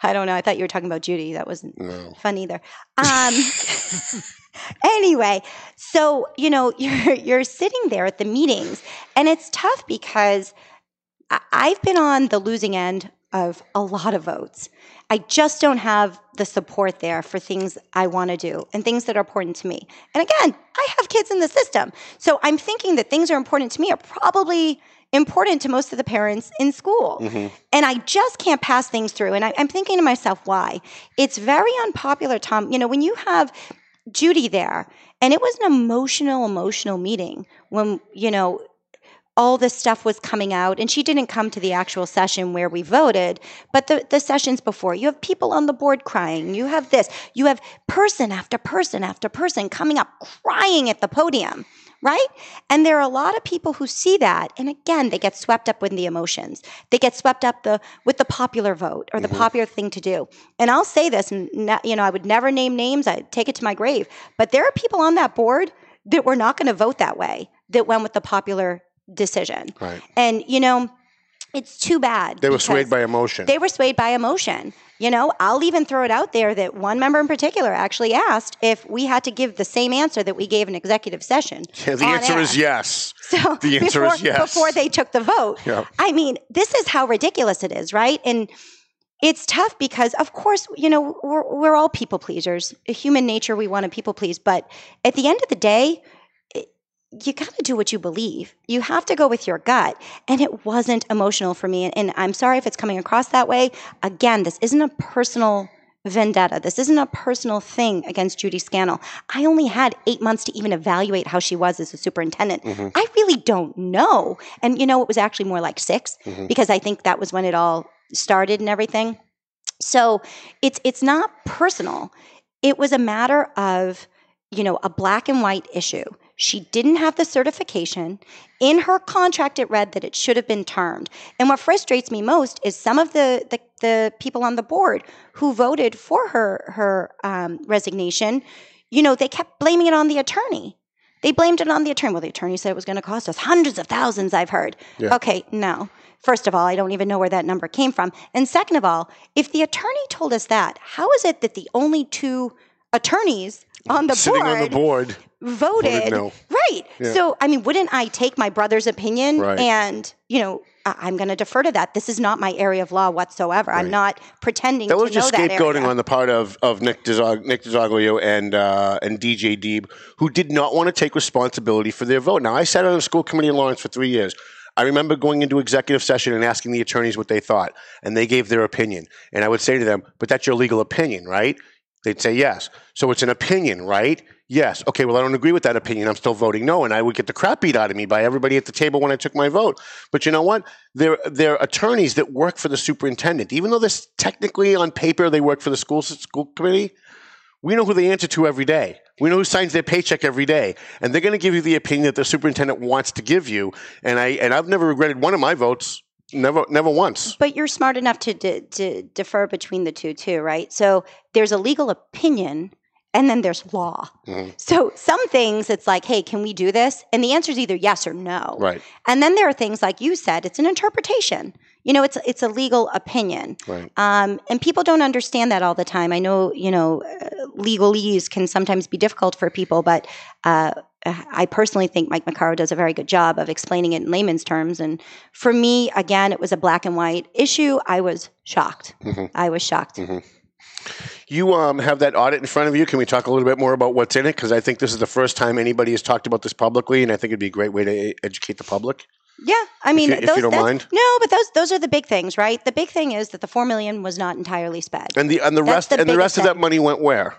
[SPEAKER 4] I don't know. I thought you were talking about Judy. That wasn't
[SPEAKER 2] No.
[SPEAKER 4] fun either. Um, anyway, so you know you're you're sitting there at the meetings, and it's tough because I- I've been on the losing end of a lot of votes. I just don't have the support there for things I want to do and things that are important to me. And again, I have kids in the system. So I'm thinking that things are important to me are probably important to most of the parents in school. Mm-hmm. And I just can't pass things through. And I, I'm thinking to myself, why? It's very unpopular, Tom. You know, when you have Judy there, and it was an emotional, emotional meeting when, you know, all this stuff was coming out and she didn't come to the actual session where we voted but the, the sessions before you have people on the board crying you have this you have person after person after person coming up crying at the podium right? And there are a lot of people who see that and again they get swept up with the emotions. They get swept up the with the popular vote or the mm-hmm. popular thing to do. And i'll say this and you know i would never name names i take it to my grave but there are people on that board that were not going to vote that way that went with the popular decision.
[SPEAKER 2] Right.
[SPEAKER 4] and you know it's too bad
[SPEAKER 2] They were swayed by emotion.
[SPEAKER 4] they were swayed by emotion you know i'll even throw it out there that one member in particular actually asked if we had to give the same answer that we gave in executive session
[SPEAKER 2] Yeah, the answer
[SPEAKER 4] air.
[SPEAKER 2] is yes.
[SPEAKER 4] So
[SPEAKER 2] The answer
[SPEAKER 4] before,
[SPEAKER 2] is yes.
[SPEAKER 4] before they took the vote.
[SPEAKER 2] Yeah.
[SPEAKER 4] I mean, this is how ridiculous it is, right? And it's tough because, of course, you know, we're, we're all people pleasers. Human nature, we want to people please. But at the end of the day, you got to do what you believe. You have to go with your gut. And it wasn't emotional for me. And, and I'm sorry if it's coming across that way. Again, this isn't a personal vendetta. This isn't a personal thing against Judy Scannell. I only had eight months to even evaluate how she was as a superintendent. Mm-hmm. I really don't know. And you know, it was actually more like 6 mm-hmm. because I think that was when it all started and everything. So it's it's not personal. It was a matter of, you know, a black and white issue. She didn't have the certification. In her contract, it read that it should have been termed. And what frustrates me most is some of the the, the people on the board who voted for her her um, resignation. You know, they kept blaming it on the attorney. They blamed it on the attorney. Well, the attorney said it was going to cost us hundreds of thousands. I've heard. Okay, no. First of all, I don't even know where that number came from. And second of all, if the attorney told us that, how is it that the only two attorneys on the
[SPEAKER 2] Sitting
[SPEAKER 4] board
[SPEAKER 2] on the board.
[SPEAKER 4] Voted,
[SPEAKER 2] Voted no.
[SPEAKER 4] Right.
[SPEAKER 2] Yeah.
[SPEAKER 4] So, I mean, wouldn't I take my brother's opinion
[SPEAKER 2] Right.
[SPEAKER 4] and, you know, I'm going to defer to that. This is not my area of law whatsoever. I'm not pretending
[SPEAKER 2] That
[SPEAKER 4] to
[SPEAKER 2] was just scapegoating on the part of, of Nick Dizog, Nick DiZoglio and uh, and DJ Deeb, who did not want to take responsibility for their vote. Now, I sat on a school committee in Lawrence for three years. I remember going into executive session and asking the attorneys what they thought, and they gave their opinion. And I would say to them, "But that's your legal opinion, right?" They'd say yes. So it's an opinion, right? Yes. Okay, well, I don't agree with that opinion. I'm still voting no. And I would get the crap beat out of me by everybody at the table when I took my vote. But you know what? They're, they're attorneys that work for the superintendent. Even though this technically on paper they work for the school, school committee, we know who they answer to every day. We know who signs their paycheck every day. And they're going to give you the opinion that the superintendent wants to give you. And, I, and I've never regretted one of my votes. Never, never once.
[SPEAKER 4] But you're smart enough to, de- to defer between the two, too, right? So there's a legal opinion and then there's law.
[SPEAKER 2] Mhm.
[SPEAKER 4] So some things it's like, hey, can we do this? And the answer is either yes or no.
[SPEAKER 2] Right.
[SPEAKER 4] And then there are things like you said, it's an interpretation. You know, it's it's a legal opinion.
[SPEAKER 2] Right.
[SPEAKER 4] Um, and people don't understand that all the time. I know, you know, uh, legalese can sometimes be difficult for people, but uh, I personally think Mike McCarrow does a very good job of explaining it in layman's terms. And for me, again, it was a black and white issue. I was shocked.
[SPEAKER 2] Mhm.
[SPEAKER 4] I was shocked.
[SPEAKER 2] You um, have that audit in front of you. Can we talk a little bit more about what's in it? Because I think this is the first time anybody has talked about this publicly, and I think it'd be a great way to e- educate the public.
[SPEAKER 4] Yeah, I mean,
[SPEAKER 2] you- if
[SPEAKER 4] those,
[SPEAKER 2] you don't mind.
[SPEAKER 4] no, but those those are the big things, right? The big thing is that the four million was not entirely spent.
[SPEAKER 2] And the and the
[SPEAKER 4] That's
[SPEAKER 2] rest
[SPEAKER 4] the
[SPEAKER 2] and the rest
[SPEAKER 4] biggest
[SPEAKER 2] of that money went where?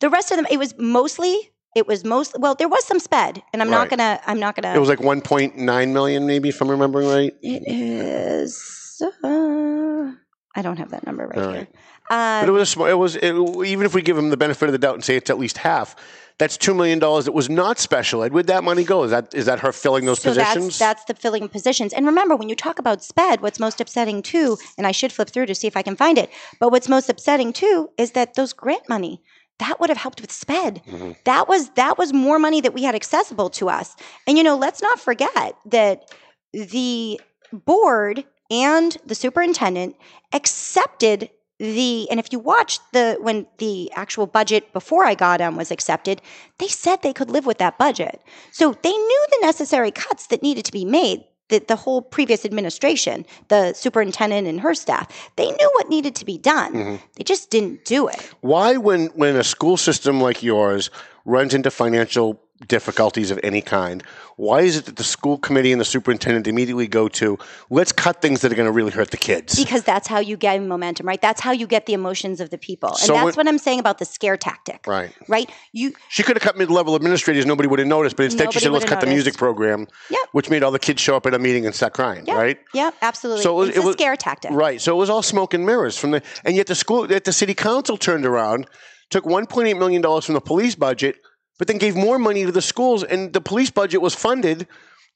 [SPEAKER 4] The rest of them, it was mostly, it was most. Well, there was some sped, and I'm
[SPEAKER 2] Right.
[SPEAKER 4] not gonna, I'm not gonna.
[SPEAKER 2] It was like 1.9 million, maybe, if I'm remembering right.
[SPEAKER 4] It is. Uh, I don't have that number right
[SPEAKER 2] All
[SPEAKER 4] here.
[SPEAKER 2] right.
[SPEAKER 4] Uh,
[SPEAKER 2] But it was a small. It was it, even if we give them the benefit of the doubt and say it's at least half. That's two million dollars that was not special ed. Where'd that money go? Is that is that her filling those
[SPEAKER 4] so
[SPEAKER 2] positions?
[SPEAKER 4] that's that's the filling positions. And remember, when you talk about sped, what's most upsetting too, and I should flip through to see if I can find it. But what's most upsetting too is that those grant money that would have helped with sped.
[SPEAKER 2] Mm-hmm.
[SPEAKER 4] That was that was more money that we had accessible to us. And you know, let's not forget that the board and the superintendent accepted the and if you watched the when the actual budget before I got them was accepted, they said they could live with that budget. So they knew the necessary cuts that needed to be made. That the whole previous administration, the superintendent and her staff, they knew what needed to be done. Mm-hmm. They just didn't do it.
[SPEAKER 2] Why, when when a school system like yours runs into financial difficulties of any kind, why is it that the school committee and the superintendent immediately go to let's cut things that are going to really hurt the kids?
[SPEAKER 4] Because that's how you get momentum, right? That's how you get the emotions of the people. And
[SPEAKER 2] So
[SPEAKER 4] that's what I'm saying about the scare tactic.
[SPEAKER 2] Right.
[SPEAKER 4] Right? You
[SPEAKER 2] She could have cut mid-level administrators; nobody would have noticed. But instead, she said, "Let's cut the music program,"
[SPEAKER 4] Yep.
[SPEAKER 2] which made all the kids show up at a meeting and start crying.
[SPEAKER 4] Yeah.
[SPEAKER 2] Right?
[SPEAKER 4] Yeah, absolutely.
[SPEAKER 2] So it was- it
[SPEAKER 4] a
[SPEAKER 2] was-
[SPEAKER 4] scare tactic.
[SPEAKER 2] Right. So it was all smoke and mirrors from the, and yet the school, yet the city council turned around, took 1.8 million dollars from the police budget, but then gave more money to the schools, and the police budget was funded.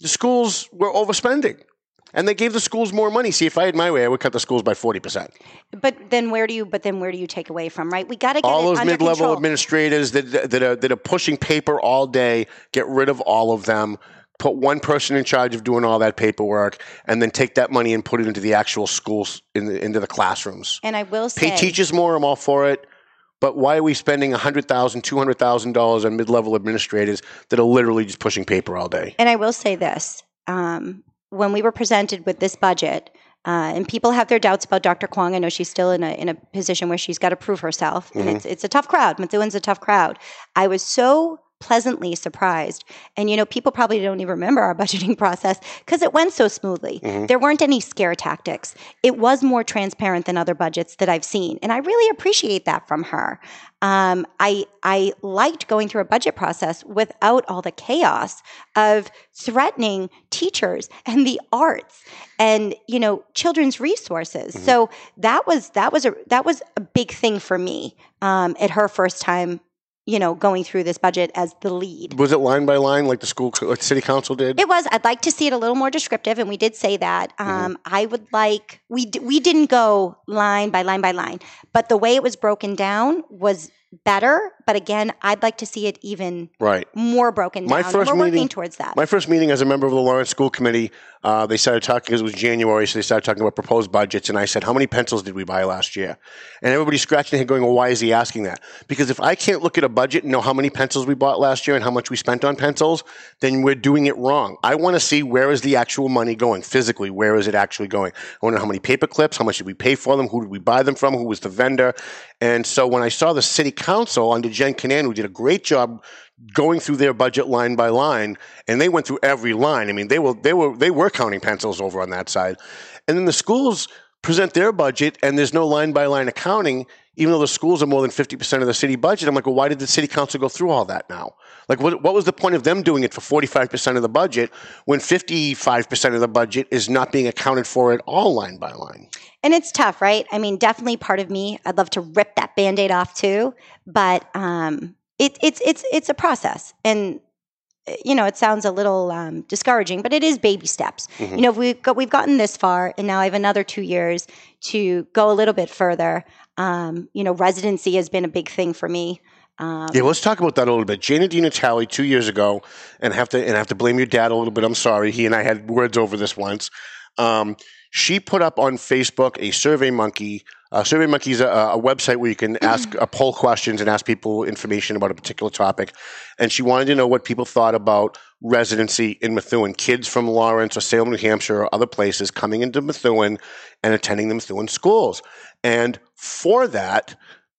[SPEAKER 2] The schools were overspending, and they gave the schools more money. See, if I had my way, I would cut the schools by 40 percent.
[SPEAKER 4] But then where do you but then where do you take away from, right? We got to get
[SPEAKER 2] All those mid-level
[SPEAKER 4] control.
[SPEAKER 2] administrators that that are, that are pushing paper all day, get rid of all of them. Put one person in charge of doing all that paperwork, and then take that money and put it into the actual schools, in the, into the classrooms.
[SPEAKER 4] and I will say
[SPEAKER 2] pay teachers more. I'm all for it. But why are we spending $100,000, $200,000 on mid level administrators that are literally just pushing paper all day?
[SPEAKER 4] And I will say this: um, when we were presented with this budget, uh, and people have their doubts about Dr. Kwong. I know she's still in a in a position where she's got to prove herself, and it's it's a tough crowd. Methuen a tough crowd. I was so pleasantly surprised, and you know, people probably don't even remember our budgeting process because it went so smoothly. There weren't any scare tactics. It was more transparent than other budgets that I've seen, and I really appreciate that from her. Um, I I liked going through a budget process without all the chaos of threatening teachers and the arts and you know children's resources. So that was that was a that was a big thing for me um, at her first time, you know, going through this budget as the lead.
[SPEAKER 2] Was it line by line like the school, like the city council did?
[SPEAKER 4] It was. I'd like to see it a little more descriptive, and we did say that. Um, I would like we d- we didn't go line by line by line, but the way it was broken down was better, but again, I'd like to see it even
[SPEAKER 2] Right.
[SPEAKER 4] more broken down.
[SPEAKER 2] My
[SPEAKER 4] and
[SPEAKER 2] first
[SPEAKER 4] We're working
[SPEAKER 2] meeting-
[SPEAKER 4] towards that.
[SPEAKER 2] My first meeting as a member of the Lawrence School Committee, uh, they started talking because it was January, so they started talking about proposed budgets, and I said, "How many pencils did we buy last year?" And everybody scratching their head, going, "Well, why is he asking that?" Because if I can't look at a budget and know how many pencils we bought last year and how much we spent on pencils, then we're doing it wrong. I want to see where is the actual money going physically. Where is it actually going? I want to know how many paper clips, how much did we pay for them, who did we buy them from, who was the vendor, and so when I saw the City Council under Jen Kannan, who did a great job going through their budget line by line, and they went through every line. I mean, they were they were they were counting pencils over on that side, and then the schools present their budget, and there's no line by line accounting, even though the schools are more than fifty percent of the city budget. I'm like, well, why did the city council go through all that now? Like, what what was the point of them doing it for forty five percent of the budget when fifty five percent of the budget is not being accounted for at all line by line?
[SPEAKER 4] And it's tough, right? I mean, definitely part of me. I'd love to rip that band-aid off too, but um, it, it's it's it's a process, and you know, it sounds a little um, discouraging, but it is baby steps.
[SPEAKER 2] Mm-hmm.
[SPEAKER 4] You know, we've got, we've gotten this far, and now I have another two years to go a little bit further. Um, you know, residency has been a big thing for me. Um,
[SPEAKER 2] Yeah, let's talk about that a little bit. Jana Di Natale two years ago, and have to and I have to blame your dad a little bit. I'm sorry. He and I had words over this once. Um, she put up on Facebook a Survey Monkey. Uh, Survey Monkey is a, a website where you can ask uh, poll questions and ask people information about a particular topic. And she wanted to know what people thought about residency in Methuen. Kids from Lawrence or Salem, New Hampshire, or other places coming into Methuen and attending the Methuen schools. And for that,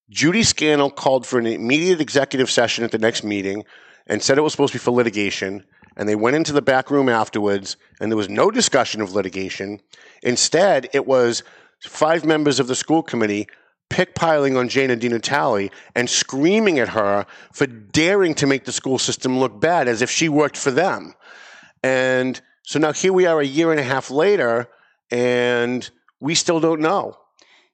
[SPEAKER 2] Judy Scannell called for an immediate executive session at the next meeting and said it was supposed to be for litigation. And they went into the back room afterwards, and there was no discussion of litigation. Instead, it was five members of the school committee pickpiling on Jana Di Natale and screaming at her for daring to make the school system look bad as if she worked for them. And so now here we are a year and a half later, and we still don't know.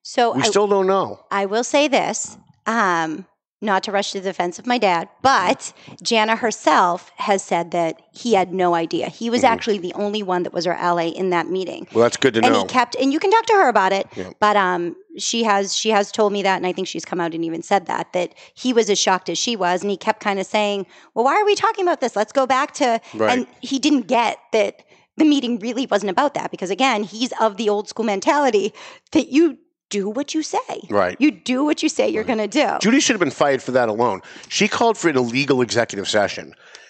[SPEAKER 4] So
[SPEAKER 2] We
[SPEAKER 4] I,
[SPEAKER 2] still don't know.
[SPEAKER 4] I will say this, um, not to rush to the defense of my dad, but Jana herself has said that he had no idea. He was actually the only one that was her ally in that meeting.
[SPEAKER 2] Well, that's good to
[SPEAKER 4] and
[SPEAKER 2] know.
[SPEAKER 4] And he kept and you can talk to her about it
[SPEAKER 2] Yeah.
[SPEAKER 4] but um she has she has told me that and i think she's come out and even said that that he was as shocked as she was and he kept kind of saying well why are we talking about this let's go back to
[SPEAKER 2] Right.
[SPEAKER 4] and he didn't get that the meeting really wasn't about that because again he's of the old school mentality that you do what you say
[SPEAKER 2] Right.
[SPEAKER 4] you do what you say you're going to do
[SPEAKER 2] Judy should have been fired for that alone. She called for an illegal executive session.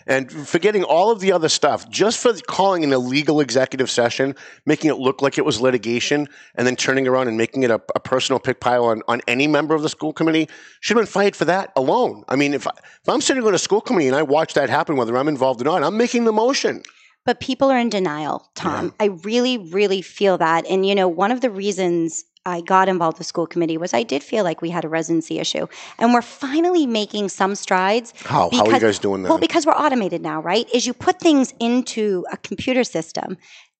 [SPEAKER 2] And forgetting all of the other stuff, just for calling an illegal executive session, making it look like it was litigation, and then turning around and making it a, a personal pick pile on, on any member of the school committee, should have been fired for that alone. I mean, if, I, if I'm sitting on a school committee and I watch that happen, whether I'm involved or not, I'm making the motion.
[SPEAKER 4] But people are in denial, Tom. I really, really feel that. And, you know, one of the reasons I got involved with the school committee was I did feel like we had a residency issue. And we're finally making some strides.
[SPEAKER 2] How? How are you guys doing that?
[SPEAKER 4] Well, because we're automated now, right? Is you put things into a computer system,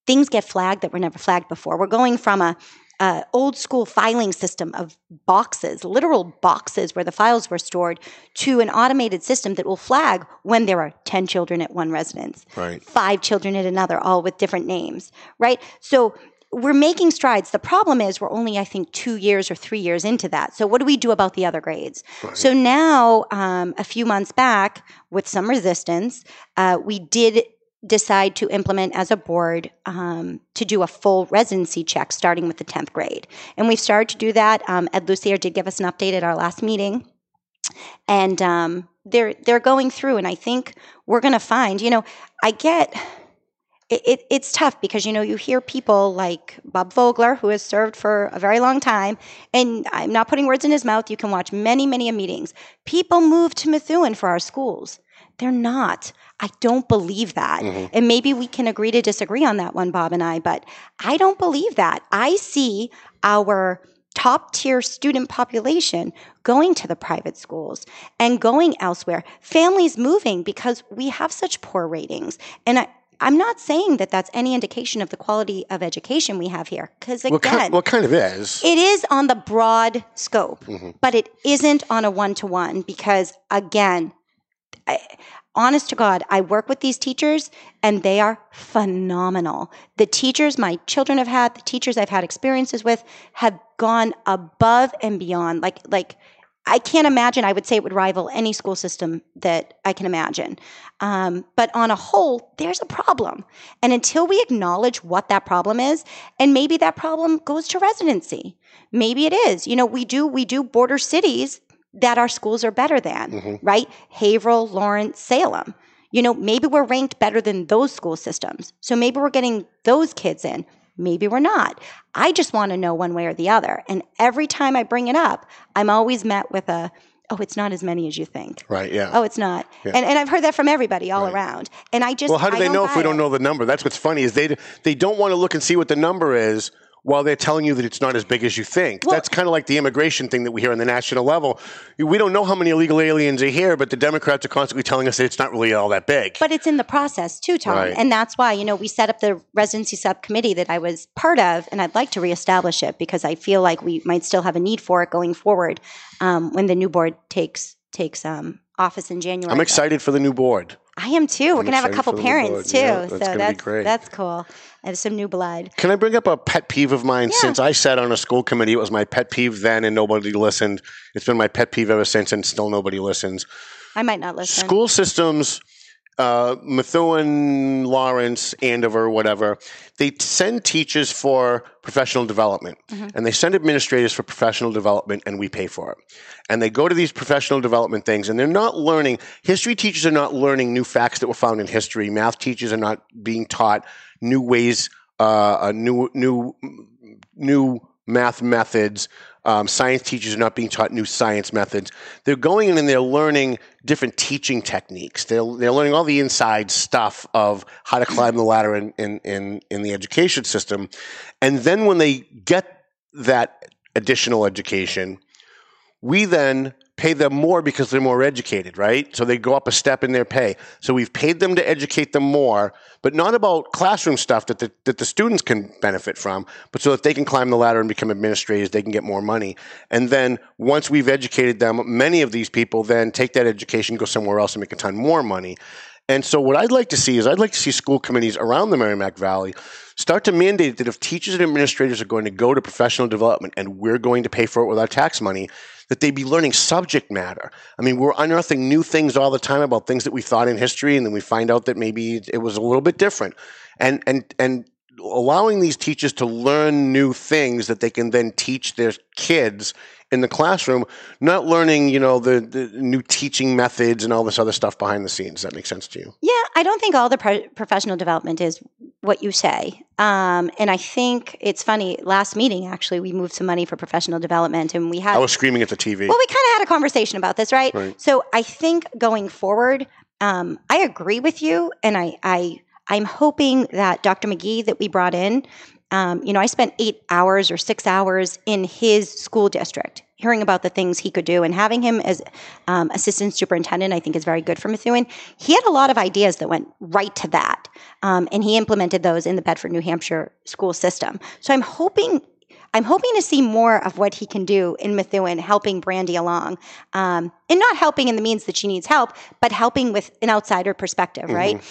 [SPEAKER 4] things get flagged that were never flagged before. We're going from a uh, old school filing system of boxes, literal boxes where the files were stored, to an automated system that will flag when there are 10 children at one residence,
[SPEAKER 2] Right.
[SPEAKER 4] five children at another, all with different names, right? So we're making strides. The problem is we're only, I think, two years or three years into that. So what do we do about the other grades? So now, um, a few months back, with some resistance, uh, we did decide to implement as a board um, to do a full residency check starting with the 10th grade. And we've started to do that. Um, Ed Lucier did give us an update at our last meeting. And um, they're they're going through, and I think we're going to find. You know, I get it, it, it's tough because you know you hear people like Bob Vogler, who has served for a very long time, and I'm not putting words in his mouth. You can watch many, many meetings. People move to Methuen for our schools. They're not. I don't believe that. Mm-hmm. And maybe we can agree to disagree on that one, Bob and I, but I don't believe that. I see our top tier student population going to the private schools and going elsewhere, families moving because we have such poor ratings. And I, I'm not saying that that's any indication of the quality of education we have here, because again,
[SPEAKER 2] What kind, what kind of is?
[SPEAKER 4] it is on the broad scope,
[SPEAKER 2] Mm-hmm.
[SPEAKER 4] but it isn't on a one to one because, again, I, honest to God, I work with these teachers and they are phenomenal. The teachers my children have had, the teachers I've had experiences with, have gone above and beyond. Like, like I can't imagine. I would say it would rival any school system that I can imagine. Um, but on a whole, there's a problem. And until we acknowledge what that problem is, and maybe that problem goes to residency, maybe it is. You know, we do we do border cities that our schools are better than,
[SPEAKER 2] Mm-hmm.
[SPEAKER 4] right? Haverhill, Lawrence, Salem. You know, maybe we're ranked better than those school systems. So maybe we're getting those kids in. Maybe we're not. I just want to know one way or the other. And every time I bring it up, I'm always met with a, oh, it's not as many as you think.
[SPEAKER 2] Right. Yeah.
[SPEAKER 4] Oh, it's not. And, and I've heard that from everybody all around. And I just,
[SPEAKER 2] Well, how do they know if we don't know the number? That's what's funny is they they don't want to look and see what the number is while they're telling you that it's not as big as you think.
[SPEAKER 4] Well-
[SPEAKER 2] That's kind of like the immigration thing that we hear on the national level. We don't know how many illegal aliens are here, but the Democrats are constantly telling us that it's not really all that big.
[SPEAKER 4] But it's in the process too, Tom.
[SPEAKER 2] Right.
[SPEAKER 4] And that's why, you know, we set up the residency subcommittee that I was part of, and I'd like to reestablish it because I feel like we might still have a need for it going forward um, when the new board takes takes um, office in January.
[SPEAKER 2] I'm excited for the new board.
[SPEAKER 4] I am too. We're
[SPEAKER 2] I'm
[SPEAKER 4] gonna have a couple
[SPEAKER 2] for the new
[SPEAKER 4] parents too,
[SPEAKER 2] Yeah, that's
[SPEAKER 4] so that's that's cool. And some new blood.
[SPEAKER 2] Can I bring up a pet peeve of mine?
[SPEAKER 4] Yeah.
[SPEAKER 2] Since I sat on a school committee, it was my pet peeve then, and nobody listened. It's been my pet peeve ever since, and still nobody listens.
[SPEAKER 4] I might not listen.
[SPEAKER 2] School systems, uh, Methuen, Lawrence, Andover, whatever, they send teachers for professional development and they send administrators for professional development and we pay for it. And they go to these professional development things and they're not learning, history teachers are not learning new facts that were found in history. Math teachers are not being taught new ways, uh, uh, new, new, new math methods. Um, science teachers are not being taught new science methods. They're going in and they're learning different teaching techniques. They're, they're learning all the inside stuff of how to climb the ladder in, in, in, in the education system. And then when they get that additional education, we then pay them more because they're more educated, right? So they go up a step in their pay. So we've paid them to educate them more, but not about classroom stuff that the, that the students can benefit from, but so that they can climb the ladder and become administrators, they can get more money. And then once we've educated them, many of these people then take that education, go somewhere else and make a ton more money. And so what I'd like to see is I'd like to see school committees around the Merrimack Valley start to mandate that if teachers and administrators are going to go to professional development and we're going to pay for it with our tax money, that they be learning subject matter. I mean, we're unearthing new things all the time about things that we thought in history, and then we find out that maybe it was a little bit different. And and and allowing these teachers to learn new things that they can then teach their kids in the classroom, not learning, you know, the, the new teaching methods and all this other stuff behind the scenes. Does that make sense to you?
[SPEAKER 4] Yeah, I don't think all the pro- professional development is what you say. Um, and I think it's funny. Last meeting, actually, we moved some money for professional development, and we had
[SPEAKER 2] I was screaming at the TV.
[SPEAKER 4] Well, we kind of had a conversation about this, right?
[SPEAKER 2] Right.
[SPEAKER 4] So I think going forward, um, I agree with you, and I, I I'm hoping that Dr. McGee that we brought in, um, you know, I spent eight hours or six hours in his school district hearing about the things he could do, and having him as um, assistant superintendent, I think is very good for Methuen. He had a lot of ideas that went right to that, um, and he implemented those in the Bedford, New Hampshire school system. So I'm hoping I'm hoping to see more of what he can do in Methuen, helping Brandy along, um, and not helping in the means that she needs help, but helping with an outsider perspective, right?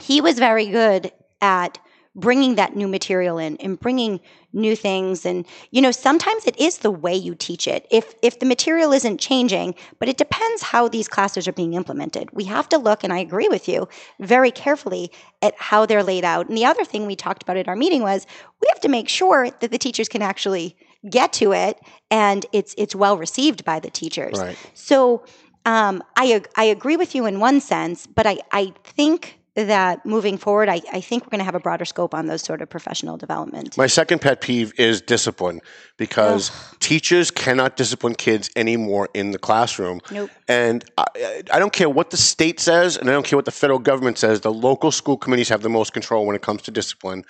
[SPEAKER 4] He was very good at bringing that new material in and bringing new things. And you know sometimes it is the way you teach it. If if the material isn't changing but it depends how these classes are being implemented. We have to look and i agree with you very carefully at how they're laid out. And the other thing we talked about at our meeting was we have to make sure that the teachers can actually get to it and it's it's well received by the teachers.
[SPEAKER 2] Right.
[SPEAKER 4] so um, I, I agree with you in one sense, but I, I think that moving forward, I, I think we're going to have a broader scope on those sort of professional development.
[SPEAKER 2] My second pet peeve is discipline because teachers cannot discipline kids anymore in the classroom.
[SPEAKER 4] Nope.
[SPEAKER 2] And I, I don't care what the state says, and I don't care what the federal government says. The local school committees have the most control when it comes to discipline.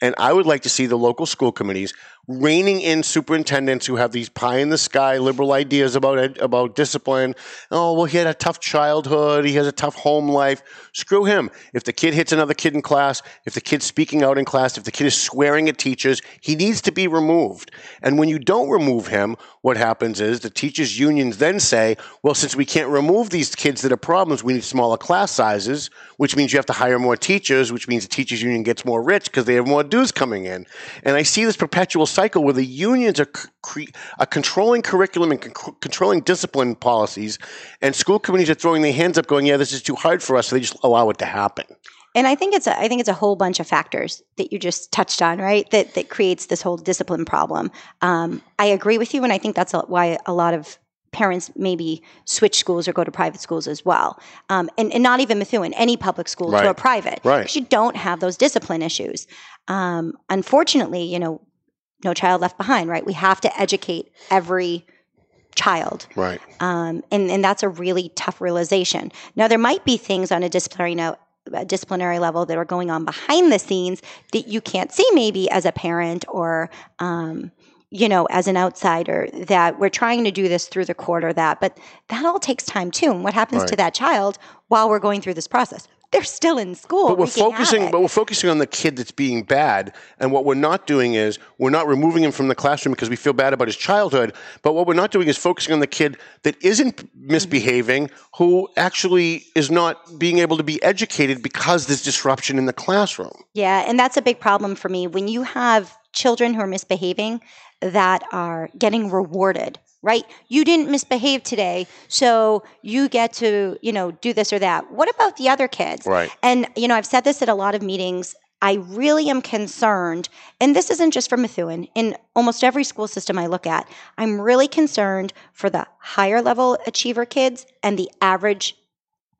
[SPEAKER 2] And I would like to see the local school committees reining in superintendents who have these pie in the sky liberal ideas about about discipline. Oh, well, he had a tough childhood. He has a tough home life. Screw him. If the kid hits another kid in class, if the kid's speaking out in class, if the kid is swearing at teachers, he needs to be removed. And when you don't remove him, what happens is the teachers' unions then say, well, since we can't remove these kids that are problems, we need smaller class sizes, which means you have to hire more teachers, which means the teachers' union gets more rich because they have more dues coming in. And I see this perpetual cycle where the unions are, cre- are controlling curriculum and con- controlling discipline policies, and school committees are throwing their hands up, going, "Yeah, this is too hard for us," so they just allow it to happen.
[SPEAKER 4] And I think it's a, I think it's a whole bunch of factors that you just touched on, right? That that creates this whole discipline problem. Um, I agree with you, and I think that's a, why a lot of parents maybe switch schools or go to private schools as well, um, and, and not even Methuen, any public school to a private,
[SPEAKER 2] Right.
[SPEAKER 4] Because you don't have those discipline issues. Um, unfortunately, you know, no child left behind, right? We have to educate every child
[SPEAKER 2] Right.
[SPEAKER 4] um, and and that's a really tough realization. Now there might be things on a disciplinary no, a disciplinary level that are going on behind the scenes that you can't see maybe as a parent or um, you know as an outsider that we're trying to do this through the court or that, but that all takes time too. And what happens to that child while we're going through this process? They're still in school.
[SPEAKER 2] But we're focusing, but we're focusing on the kid that's being bad, and what we're not doing is we're not removing him from the classroom because we feel bad about his childhood. But what we're not doing is focusing on the kid that isn't misbehaving, who actually is not being able to be educated because there's disruption in the classroom.
[SPEAKER 4] Yeah, and that's a big problem for me. When you have children who are misbehaving that are getting rewarded, right? You didn't misbehave today, so you get to, you know, do this or that. What about the other kids?
[SPEAKER 2] Right.
[SPEAKER 4] And, you know, I've said this at a lot of meetings. I really am concerned, and this isn't just for Methuen, in almost every school system I look at, I'm really concerned for the higher level achiever kids and the average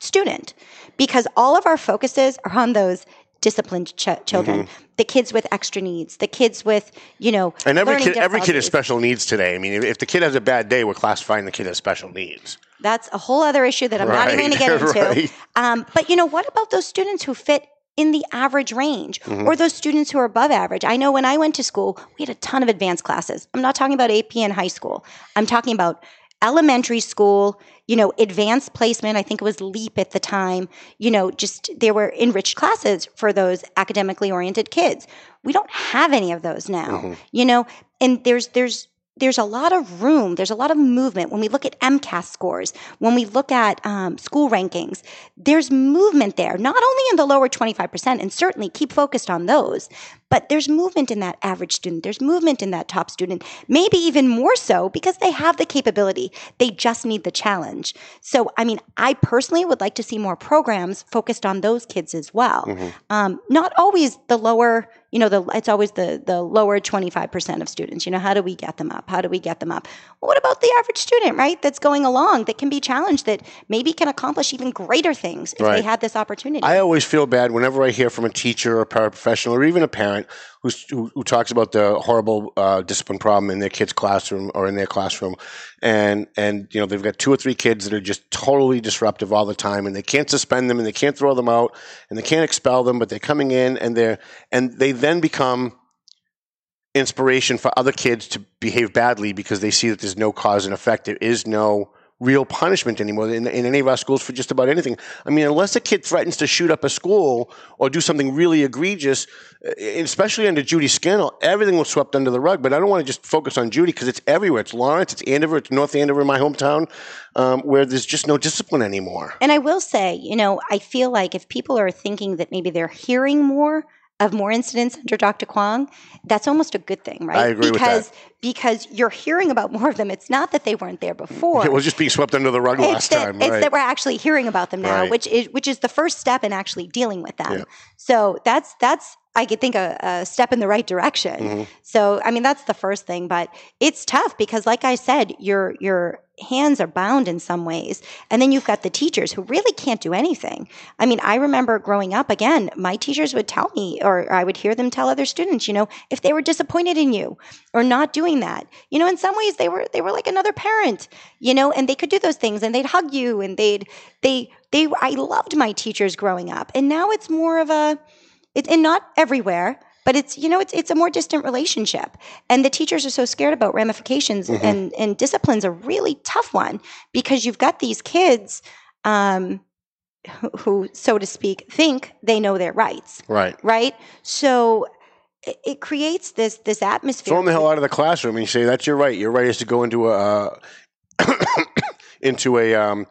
[SPEAKER 4] student because all of our focuses are on those disciplined ch- children the kids with extra needs the kids with you know
[SPEAKER 2] Mm-hmm. And every kid, every kid has special needs today. I mean, if, if the kid has a bad day, we're classifying the kid as special needs.
[SPEAKER 4] that's a whole other issue that i'm not even going to get into
[SPEAKER 2] right.
[SPEAKER 4] um, but you know what about those students who fit in the average range
[SPEAKER 2] Mm-hmm.
[SPEAKER 4] or those students who are above average i know when i went to school we had a ton of advanced classes i'm not talking about ap in high school i'm talking about elementary school you know advanced placement i think it was leap at the time you know just there were enriched classes for those academically oriented kids. We don't have any of those now mm-hmm. you know? And there's there's there's a lot of room there's a lot of movement. When we look at mcas scores when we look at um, school rankings there's movement there not only in the lower 25% and certainly keep focused on those but there's movement in that average student there's movement in that top student maybe even more so because they have the capability they just need the challenge. So i mean i personally would like to see more programs focused on those kids as well. Um, not always the lower you know the it's always the the lower 25% of students you know how do we get them up? How do we get them up? What about the average student right that's going along that can be challenged that maybe can accomplish even greater things if they had this opportunity?
[SPEAKER 2] I always feel bad whenever I hear from a teacher or a paraprofessional or even a parent who, who talks about the horrible uh, discipline problem in their kid's classroom or in their classroom, and and you know they've got two or three kids that are just totally disruptive all the time, and they can't suspend them and they can't throw them out and they can't expel them, but they're coming in and they're and they then become inspiration for other kids to behave badly because they see that there's no cause and effect. There is no real punishment anymore in, in any of our schools for just about anything. I mean, unless a kid threatens to shoot up a school or do something really egregious, uh, especially under Judy Scannell, everything was swept under the rug. But I don't want to just focus on Judy because it's everywhere. It's Lawrence, it's Andover, it's North Andover, my hometown, um, where there's just no discipline anymore.
[SPEAKER 4] And I will say, you know, I feel like if people are thinking that maybe they're hearing more of more incidents under Dr. Kwong, that's almost a good thing, right?
[SPEAKER 2] I agree with
[SPEAKER 4] because
[SPEAKER 2] that.
[SPEAKER 4] because you're hearing about more of them. It's not that they weren't there before.
[SPEAKER 2] It was just being swept under the rug
[SPEAKER 4] it's
[SPEAKER 2] last
[SPEAKER 4] that,
[SPEAKER 2] time.
[SPEAKER 4] it's that we're actually hearing about them now,
[SPEAKER 2] Right.
[SPEAKER 4] which is which is the first step in actually dealing with them.
[SPEAKER 2] Yeah.
[SPEAKER 4] So that's that's I could think a, a step in the right direction.
[SPEAKER 2] Mm-hmm.
[SPEAKER 4] So I mean that's the first thing, but it's tough because, like I said, your your hands are bound in some ways, and then you've got the teachers who really can't do anything. I mean, I remember growing up. Again, my teachers would tell me, or I would hear them tell other students, you know, if they were disappointed in you or not doing that, you know, in some ways they were they were like another parent, you know, and they could do those things and they'd hug you and they'd they they. I loved my teachers growing up, and now it's more of a it, and not everywhere but it's you know it's it's a more distant relationship and the teachers are so scared about ramifications and and discipline's a really tough one because you've got these kids um who, who so to speak think they know their rights
[SPEAKER 2] right.
[SPEAKER 4] right so it, it creates this this atmosphere
[SPEAKER 2] Throw them the hell out of the classroom and you say, that's your right. Your right is to go into a, uh, into a, um,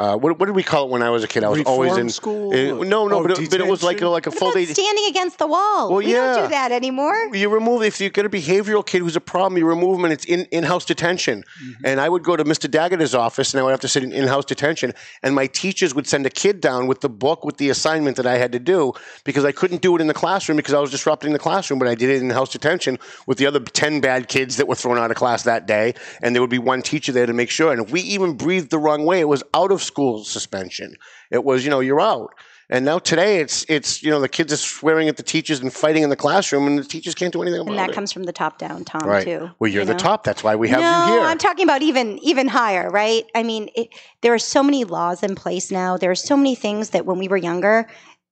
[SPEAKER 2] uh, what, what did we call it when I was a kid? I was always in
[SPEAKER 3] school?
[SPEAKER 2] uh, no, no,
[SPEAKER 3] Oh,
[SPEAKER 2] but, it, but it was like a, like a
[SPEAKER 4] What
[SPEAKER 2] full
[SPEAKER 4] about
[SPEAKER 2] day.
[SPEAKER 4] standing against the wall?
[SPEAKER 2] Well,
[SPEAKER 4] we don't do that anymore.
[SPEAKER 2] You remove if you get a behavioral kid who's a problem, you remove them and it's in in house detention.
[SPEAKER 3] Mm-hmm.
[SPEAKER 2] And I would go to Mr. Daggett office and I would have to sit in in house detention. And my teachers would send a kid down with the book with the assignment that I had to do because I couldn't do it in the classroom because I was disrupting the classroom. But I did it in house detention with the other ten bad kids that were thrown out of class that day. And there would be one teacher there to make sure. And if we even breathed the wrong way, it was out of school suspension. It was you know you're out. And now today, it's it's you know the kids are swearing at the teachers and fighting in the classroom, and the teachers can't do anything about it.
[SPEAKER 4] And that
[SPEAKER 2] it.
[SPEAKER 4] comes from the top down, Tom,
[SPEAKER 2] right.
[SPEAKER 4] too.
[SPEAKER 2] Well, you're
[SPEAKER 4] you
[SPEAKER 2] the
[SPEAKER 4] know?
[SPEAKER 2] top. That's why we have
[SPEAKER 4] no,
[SPEAKER 2] you here.
[SPEAKER 4] I'm talking about even even higher, right? I mean, it, there are so many laws in place now. There are so many things that when we were younger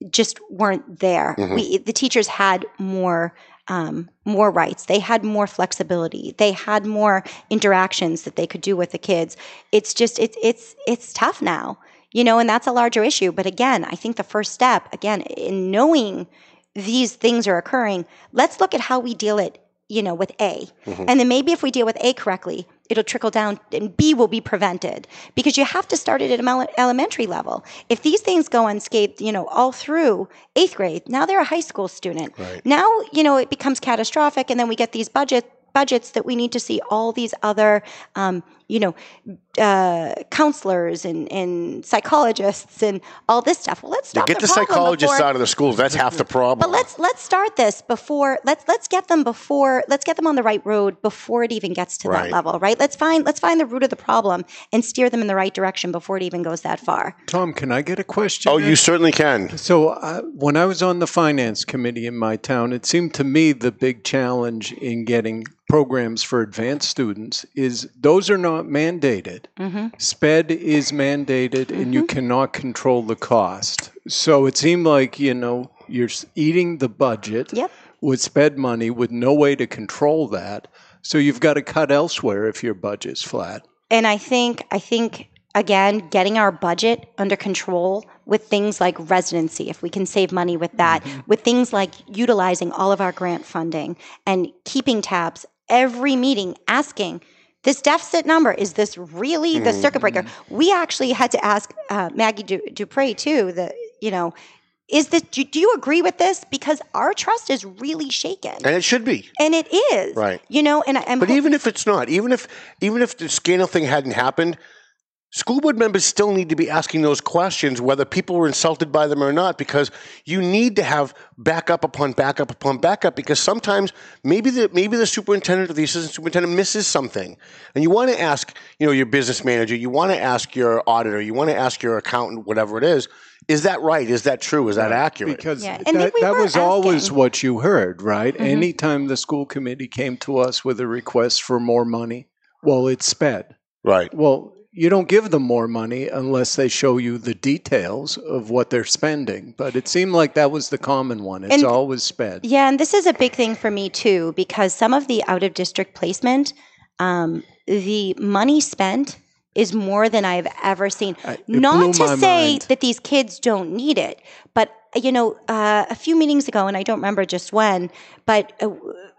[SPEAKER 4] just weren't there.
[SPEAKER 2] Mhm.
[SPEAKER 4] We the teachers had more um, more rights. They had more flexibility. They had more interactions that they could do with the kids. It's just it's it's it's tough now, you know, and that's a larger issue. But again, I think the first step, again, in knowing these things are occurring, let's look at how we deal it, you know, with A. And then maybe if we deal with A correctly, it'll trickle down and B will be prevented because you have to start it at an elementary level. If these things go unscathed, you know, all through eighth grade, now they're a high school student.
[SPEAKER 2] Right.
[SPEAKER 4] Now, you know, it becomes catastrophic and then we get these budget budgets that we need to see all these other, um, you know, uh, counselors and, and psychologists and all this stuff. Well, let's
[SPEAKER 2] Yeah,
[SPEAKER 4] stop
[SPEAKER 2] get the,
[SPEAKER 4] problem
[SPEAKER 2] psychologists
[SPEAKER 4] before-
[SPEAKER 2] out of the schools. That's half the problem.
[SPEAKER 4] but let's let's start this before let's let's get them before let's get them on the right road before it even gets to
[SPEAKER 2] Right.
[SPEAKER 4] that level, right? Let's find let's find the root of the problem and steer them in the right direction before it even goes that far.
[SPEAKER 3] Tom, can I get a question?
[SPEAKER 2] oh, you certainly can.
[SPEAKER 3] So, uh, when I was on the finance committee in my town, it seemed to me the big challenge in getting programs for advanced students is those are not mandated.
[SPEAKER 4] Mm-hmm.
[SPEAKER 3] SPED is mandated, and you cannot control the cost. So it seemed like you know you're eating the budget
[SPEAKER 4] Yep.
[SPEAKER 3] with SPED money with no way to control that. So you've got to cut elsewhere if your budget's flat.
[SPEAKER 4] And I think I think again, getting our budget under control with things like residency, if we can save money with that, with things like utilizing all of our grant funding and keeping tabs every meeting, asking this deficit number is this really the circuit breaker? We actually had to ask uh, Maggie du- Dupre too. The you know. Is this? Do, do you agree with this? Because our trust is really shaken,
[SPEAKER 2] And it should be.
[SPEAKER 4] and it is.
[SPEAKER 2] Right.
[SPEAKER 4] You know, and I-
[SPEAKER 2] But even if it's not, even if even if the scandal thing hadn't happened, school board members still need to be asking those questions whether people were insulted by them or not because you need to have backup upon backup upon backup because sometimes maybe the maybe the superintendent or the assistant superintendent misses something and you want to ask you know your business manager you want to ask your auditor you want to ask your accountant whatever it is is that right is that true is that accurate
[SPEAKER 3] Because
[SPEAKER 4] Yeah, and
[SPEAKER 3] that,
[SPEAKER 4] we
[SPEAKER 3] that
[SPEAKER 4] were
[SPEAKER 3] was always what you heard, right?
[SPEAKER 4] Mhm.
[SPEAKER 3] Anytime the school committee came to us with a request for more money, well, it's sped.
[SPEAKER 2] right
[SPEAKER 3] Well, you don't give them more money unless they show you the details of what they're spending. But it seemed like that was the common one. It's
[SPEAKER 4] And-
[SPEAKER 3] always sped.
[SPEAKER 4] Yeah, and this is a big thing for me too, because some of the out of district placement, um, the money spent is more than I've ever seen.
[SPEAKER 3] Uh,
[SPEAKER 4] Not to say
[SPEAKER 3] mind.
[SPEAKER 4] that these kids don't need it, but you know, uh, a few meetings ago, and I don't remember just when, but uh,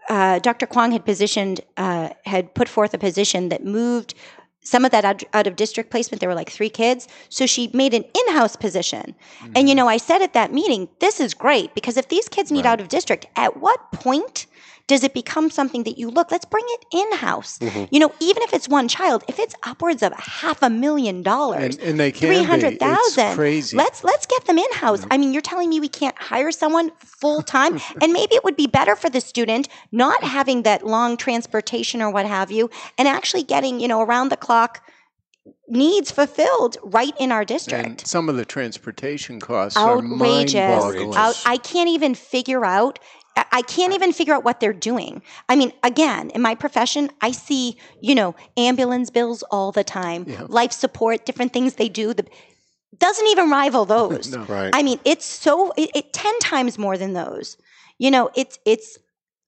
[SPEAKER 4] uh, Dr. Kwong had positioned, uh, had put forth a position that moved some of that out, of district placement. There were like three kids, so she made an in-house position. And you mm-hmm. know, I said at that meeting, this is great because if these kids need out of district, at what point? Does it become something that you look? Let's bring it in house. Mm-hmm. You know, even if it's one child, if it's upwards of half a million dollars,
[SPEAKER 3] And, and they can
[SPEAKER 4] three
[SPEAKER 3] be.
[SPEAKER 4] hundred
[SPEAKER 3] It's
[SPEAKER 4] thousand.
[SPEAKER 3] crazy.
[SPEAKER 4] Let's let's get them in house. Mm-hmm. I mean, you're telling me we can't hire someone full time, and maybe it would be better for the student not having that long transportation or what have you, and actually getting you know around the clock needs fulfilled right in our district
[SPEAKER 3] and some of the transportation costs are
[SPEAKER 4] outrageous.
[SPEAKER 3] mind-boggling.
[SPEAKER 4] Out, I can't even figure out. I- can't even figure out what they're doing. I mean, again, in my profession, I see you know ambulance bills all the time,
[SPEAKER 3] Yeah.
[SPEAKER 4] life support, different things they do. The doesn't even rival those.
[SPEAKER 3] No.
[SPEAKER 2] right
[SPEAKER 4] I mean, it's so it, it ten times more than those. You know, it's it's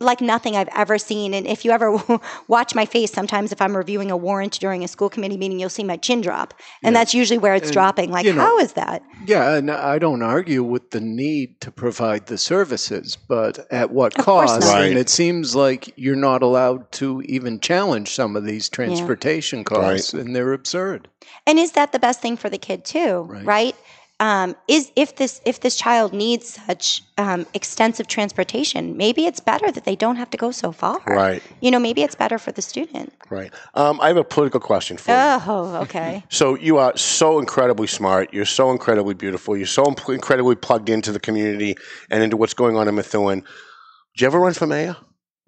[SPEAKER 4] like nothing I've ever seen. And if you ever watch my face, sometimes if I'm reviewing a warrant during a school committee meeting, you'll see my chin drop. And that's usually where it's
[SPEAKER 3] And,
[SPEAKER 4] dropping. Like,
[SPEAKER 3] you know,
[SPEAKER 4] how is that?
[SPEAKER 3] Yeah, and I don't argue with the need to provide the services, but at what
[SPEAKER 4] Of
[SPEAKER 3] cost?
[SPEAKER 2] Right.
[SPEAKER 3] And it seems like you're not allowed to even challenge some of these transportation costs, and they're absurd.
[SPEAKER 4] And is that the best thing for the kid too?
[SPEAKER 3] Right.
[SPEAKER 4] Right. Um, is if this if this child needs such um, extensive transportation, maybe it's better that they don't have to go so far.
[SPEAKER 2] Right.
[SPEAKER 4] You know, maybe it's better for the student.
[SPEAKER 2] Right. Um, I have a political question for you.
[SPEAKER 4] Oh, okay.
[SPEAKER 2] So you are so incredibly smart. You're so incredibly beautiful. You're so imp- incredibly plugged into the community and into what's going on in Methuen. Did you ever run for mayor?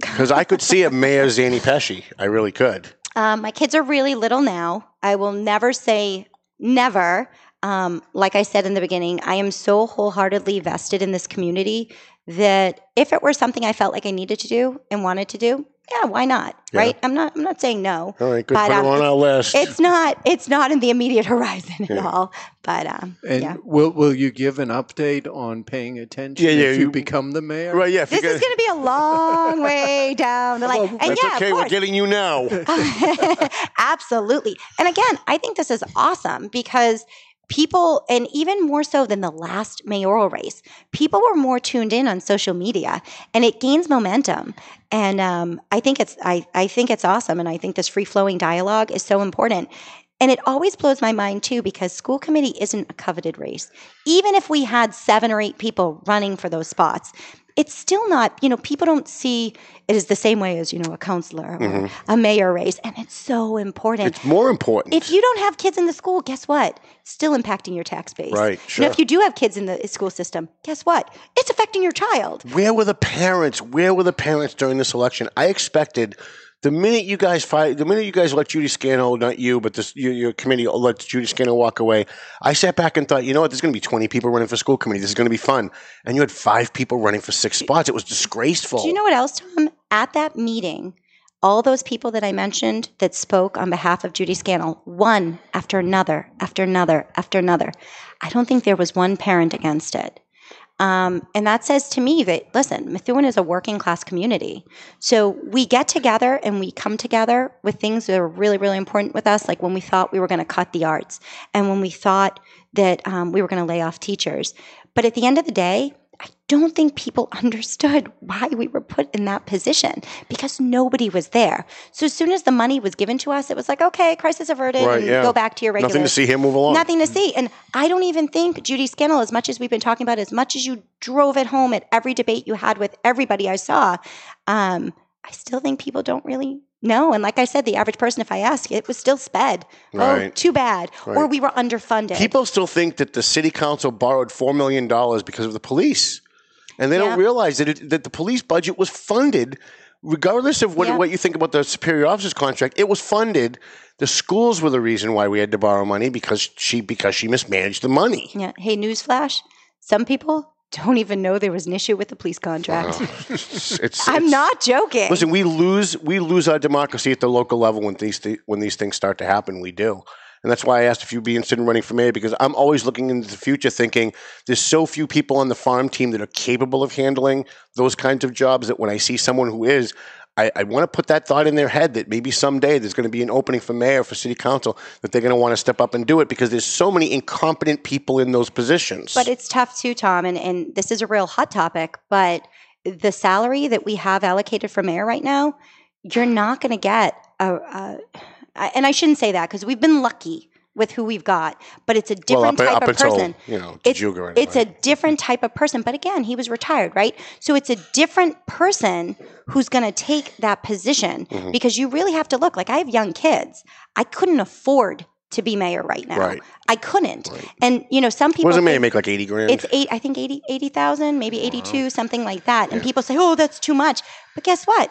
[SPEAKER 2] Because I could see a mayor Zanni Pesci. I really could.
[SPEAKER 4] Um, my kids are really little now. I will never say never. Um, like I said in the beginning, I am so wholeheartedly vested in this community that if it were something I felt like I needed to do and wanted to do, yeah, why not?
[SPEAKER 2] Yeah.
[SPEAKER 4] Right? I'm not. I'm not saying no.
[SPEAKER 2] All right, good.
[SPEAKER 4] But,
[SPEAKER 2] Put
[SPEAKER 4] um,
[SPEAKER 2] it on our list.
[SPEAKER 4] It's not. It's not in the immediate horizon at all. But um,
[SPEAKER 3] And
[SPEAKER 4] yeah.
[SPEAKER 3] will will you give an update on paying attention
[SPEAKER 2] Yeah, yeah,
[SPEAKER 3] if you
[SPEAKER 2] you-
[SPEAKER 3] become the mayor?
[SPEAKER 2] right, yeah.
[SPEAKER 4] This is going to be a long way down the line.
[SPEAKER 2] Well,
[SPEAKER 4] and
[SPEAKER 2] that's
[SPEAKER 4] yeah,
[SPEAKER 2] okay. We're getting you now.
[SPEAKER 4] Absolutely. And again, I think this is awesome because people, and even more so than the last mayoral race, people were more tuned in on social media and it gains momentum. And um, I think it's I, I think it's awesome. And I think this free flowing dialogue is so important. And it always blows my mind too because school committee isn't a coveted race. Even if we had seven or eight people running for those spots, it's still not, you know, people don't see it as the same way as, you know, a counselor or mm-hmm. a mayor race. And it's so important.
[SPEAKER 2] It's more important.
[SPEAKER 4] If you don't have kids in the school, guess what? Still impacting your tax base.
[SPEAKER 2] Right,
[SPEAKER 4] You know, if you do have kids in the school system, guess what? It's affecting your child.
[SPEAKER 2] Where were the parents? Where were the parents during this election? I expected the minute you guys fight, the minute you guys let Judy Scannell, not you, but this, your, your committee uh, let Judy Scannell walk away, I sat back and thought, you know what? There's going to be 20 people running for school committee. This is going to be fun. And you had five people running for six spots. It was disgraceful.
[SPEAKER 4] Do you know what else, Tom? At that meeting, all those people that I mentioned that spoke on behalf of Judy Scannell, one after another, after another, after another. I don't think there was one parent against it. Um, and that says to me that, listen, Methuen is a working class community. So we get together and we come together with things that are really, really important with us, like when we thought we were going to cut the arts and when we thought that um, we were going to lay off teachers. But at the end of the day, I don't think people understood why we were put in that position because nobody was there. So as soon as the money was given to us, it was like, okay, crisis averted,
[SPEAKER 2] Right,
[SPEAKER 4] and
[SPEAKER 2] yeah.
[SPEAKER 4] go back to your regular.
[SPEAKER 2] Nothing to see here move along.
[SPEAKER 4] Nothing to see. And I don't even think Judy Scannell, as much as we've been talking about, as much as you drove it home at every debate you had with everybody I saw, um, I still think people don't really know. And like I said, the average person, if I ask, it was still sped. Oh, too bad. Or we were underfunded.
[SPEAKER 2] People still think that the city council borrowed $4 million because of the police. And they
[SPEAKER 4] Yeah.
[SPEAKER 2] don't realize that, it, that the police budget was funded, regardless of what,
[SPEAKER 4] Yeah.
[SPEAKER 2] what you think about the superior officer's contract, it was funded. The schools were the reason why we had to borrow money because she because she mismanaged the money.
[SPEAKER 4] Yeah. Hey, newsflash. Some people don't even know there was an issue with the police contract.
[SPEAKER 2] It's, it's,
[SPEAKER 4] I'm
[SPEAKER 2] it's-
[SPEAKER 4] not joking.
[SPEAKER 2] Listen, we lose we lose our democracy at the local level when these thi- when these things start to happen. We do, and that's why I asked if you'd be interested in running for mayor because I'm always looking into the future, thinking there's so few people on the farm team that are capable of handling those kinds of jobs that when I see someone who is. I, I want to put that thought in their head that maybe someday there's going to be an opening for mayor, for city council, that they're going to want to step up and do it because there's so many incompetent people in those positions.
[SPEAKER 4] But it's tough too, Tom, and, and this is a real hot topic. But the salary that we have allocated for mayor right now, you're not going to get a, a. And I shouldn't say that because we've been lucky with who we've got, but it's a different
[SPEAKER 2] well, up,
[SPEAKER 4] type
[SPEAKER 2] up
[SPEAKER 4] of
[SPEAKER 2] until,
[SPEAKER 4] person.
[SPEAKER 2] you know,
[SPEAKER 4] It's, it's a different type of person. But again, he was retired, right? So it's a different person who's going to take that position
[SPEAKER 2] Mm-hmm.
[SPEAKER 4] because you really have to look. Like I have young kids. I couldn't afford to be mayor right now.
[SPEAKER 2] Right.
[SPEAKER 4] I couldn't. And you know, some people
[SPEAKER 2] What does a mayor make like eighty grand?
[SPEAKER 4] it's eight, I think 80 80,000, maybe 82, something like that. And people say, oh, that's too much. But guess what?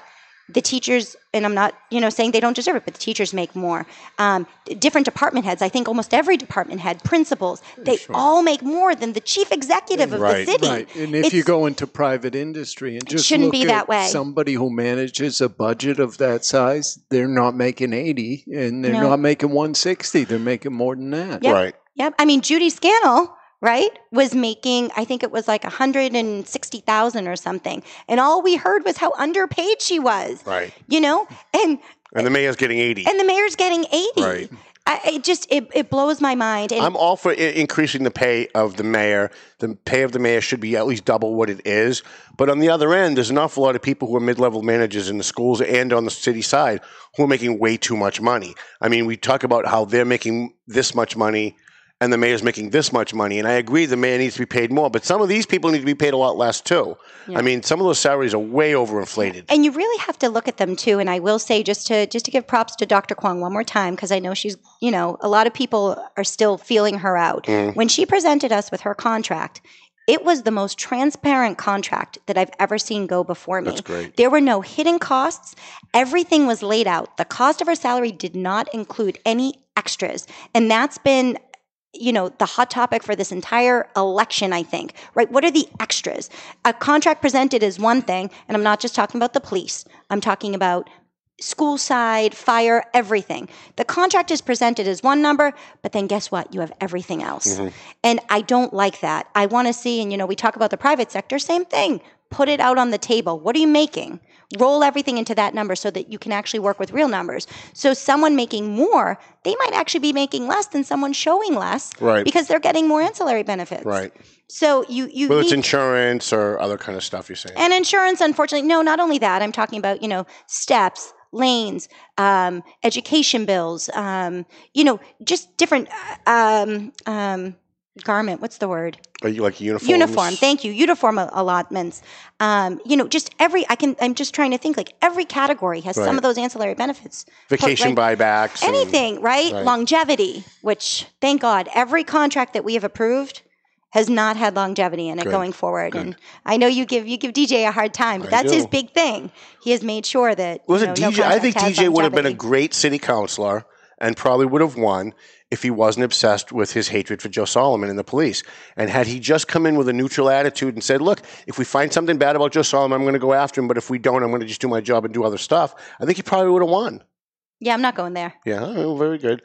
[SPEAKER 4] The teachers, and I'm not, you know, saying they don't deserve it, but the teachers make more. Um, different department heads, I think almost every department head, principals, they all make more than the chief executive of
[SPEAKER 2] Right.
[SPEAKER 4] the city.
[SPEAKER 3] Right. And if you go into private industry and just
[SPEAKER 4] shouldn't
[SPEAKER 3] look
[SPEAKER 4] be
[SPEAKER 3] at
[SPEAKER 4] that way.
[SPEAKER 3] somebody who manages a budget of that size, they're not making 80 and they're
[SPEAKER 4] No.
[SPEAKER 3] not making 160. They're making more than that.
[SPEAKER 4] Yep.
[SPEAKER 2] Right.
[SPEAKER 4] Yep. I mean, Judy Scannell right, was making, I think it was like 160,000 or something. And all we heard was how underpaid she was.
[SPEAKER 2] Right.
[SPEAKER 4] You know? And
[SPEAKER 2] And the mayor's getting 80.
[SPEAKER 4] and the mayor's getting 80.
[SPEAKER 2] Right.
[SPEAKER 4] I, it just it, it blows my mind. And
[SPEAKER 2] I'm all for I- increasing the pay of the mayor. The pay of the mayor should be at least double what it is. But on the other end, there's an awful lot of people who are mid-level managers in the schools and on the city side who are making way too much money. I mean, we talk about how they're making this much money and the mayor's making this much money. And I agree the mayor needs to be paid more, but some of these people need to be paid a lot less too. I mean, some of those salaries are way overinflated.
[SPEAKER 4] and you really have to look at them too. And I will say, just to just to give props to Dr. Kwong one more time, because I know she's, you know, a lot of people are still feeling her out.
[SPEAKER 2] Mm.
[SPEAKER 4] When she presented us with her contract, it was the most transparent contract that I've ever seen go before me.
[SPEAKER 2] That's great.
[SPEAKER 4] There were no hidden costs. Everything was laid out. The cost of her salary did not include any extras. And that's been you know the hot topic for this entire election i think right? What are the extras? A contract presented is one thing and i'm not just talking about the police. I'm talking about school side fire everything. The contract is presented as one number but then guess what? You have everything else. Mm-hmm. And i don't like that. I want to see and you know we talk about the private sector same thing. Put it out on the table. What are you making roll everything into that number so that you can actually work with real numbers so someone making more they might actually be making less than someone showing less
[SPEAKER 2] Right.
[SPEAKER 4] because they're getting more ancillary benefits
[SPEAKER 2] Right.
[SPEAKER 4] so you you
[SPEAKER 2] Whether it's insurance or other kind of stuff you're saying.
[SPEAKER 4] and insurance, unfortunately, no, not only that. I'm talking about, you know, steps, lanes, um, education bills, um, you know, just different uh, um, um, garment. What's the word?
[SPEAKER 2] Are you like uniforms?
[SPEAKER 4] Uniform. Thank you. Uniform allotments. Um, you know, just every, I can, I'm just trying to think like every category has some of those ancillary benefits.
[SPEAKER 2] Vacation
[SPEAKER 4] right-
[SPEAKER 2] buybacks. and-
[SPEAKER 4] Anything, right?
[SPEAKER 2] Right.
[SPEAKER 4] Longevity, which thank God, every contract that we have approved has not had longevity in it
[SPEAKER 2] Good.
[SPEAKER 4] going forward. And I know you give you give DJ a hard time, but
[SPEAKER 2] I
[SPEAKER 4] that's his big thing. He has made sure that you
[SPEAKER 2] Listen,
[SPEAKER 4] know, no
[SPEAKER 2] DJ, I think DJ would have been a great city councilor and probably would have won if he wasn't obsessed with his hatred for Joe Solomon and the police. And had he just come in with a neutral attitude and said, look, if we find something bad about Joe Solomon, I'm going to go after him. But if we don't, I'm going to just do my job and do other stuff. I think he probably would have won.
[SPEAKER 4] Yeah, I'm not going there.
[SPEAKER 2] Yeah, oh, very good.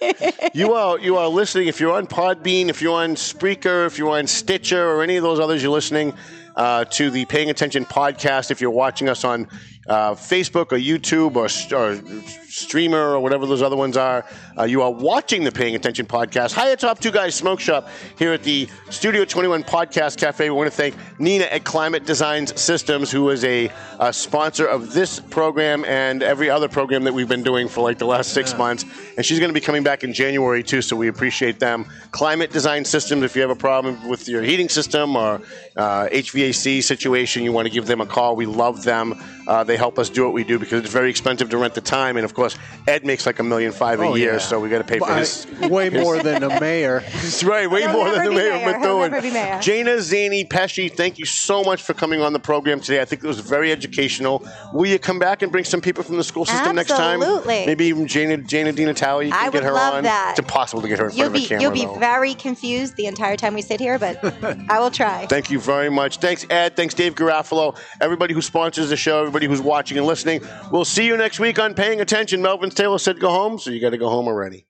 [SPEAKER 2] you are you are listening. If you're on Podbean, if you're on Spreaker, if you're on Stitcher, or any of those others, you're listening uh, to the Paying Attention podcast. If you're watching us on uh, Facebook or YouTube or, or Streamer or whatever those other ones are, uh, you are watching the Paying Attention podcast. Hi, atop Two Guys Smoke Shop here at the Studio 21 Podcast Cafe. We want to thank Nina at Climate Designs Systems, who is a, uh sponsor of this program and every other program that we've been doing for like the last six months. And she's going to be coming back in January too, so we appreciate them. Climate Design Systems, if you have a problem with your heating system or uh, HVAC situation, you want to give them a call. We love them. Uh, they help us do what we do because it's very expensive to rent the time. And of course, Ed makes like a million five a
[SPEAKER 3] Oh,
[SPEAKER 2] year,
[SPEAKER 3] yeah.
[SPEAKER 2] so we got to pay for
[SPEAKER 3] I-
[SPEAKER 2] his.
[SPEAKER 3] way more than a mayor.
[SPEAKER 2] That's right, way
[SPEAKER 4] He'll
[SPEAKER 2] more than the mayor
[SPEAKER 4] mayor.
[SPEAKER 2] of
[SPEAKER 4] He'll
[SPEAKER 2] Methuen.
[SPEAKER 4] never be mayor.
[SPEAKER 2] Jana Zanni Pesci, thank you so much for coming on the program today. I think it was very educational. Will you come back and bring some people from the school system next time?
[SPEAKER 4] Absolutely.
[SPEAKER 2] Maybe even Jana Jana Di Natale. You can
[SPEAKER 4] I
[SPEAKER 2] get
[SPEAKER 4] would
[SPEAKER 2] her
[SPEAKER 4] love
[SPEAKER 2] on.
[SPEAKER 4] that.
[SPEAKER 2] It's impossible to get her in
[SPEAKER 4] You'll
[SPEAKER 2] front of
[SPEAKER 4] be
[SPEAKER 2] a camera.
[SPEAKER 4] you'll be
[SPEAKER 2] though.
[SPEAKER 4] very confused the entire time we sit here, but I will try.
[SPEAKER 2] Thank you very much. Thanks, Ed. Thanks, Dave Garofalo. Everybody who sponsors the show, everybody who's watching and listening. We'll see you next week on Paying Attention. Melvin Taylor said go home, so you got to go home already.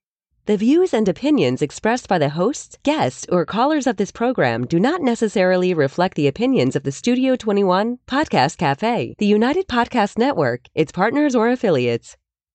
[SPEAKER 5] The views and opinions expressed by the hosts, guests, or callers of this program do not necessarily reflect the opinions of the Studio 21 Podcast Cafe, the United Podcast Network, its partners, or affiliates.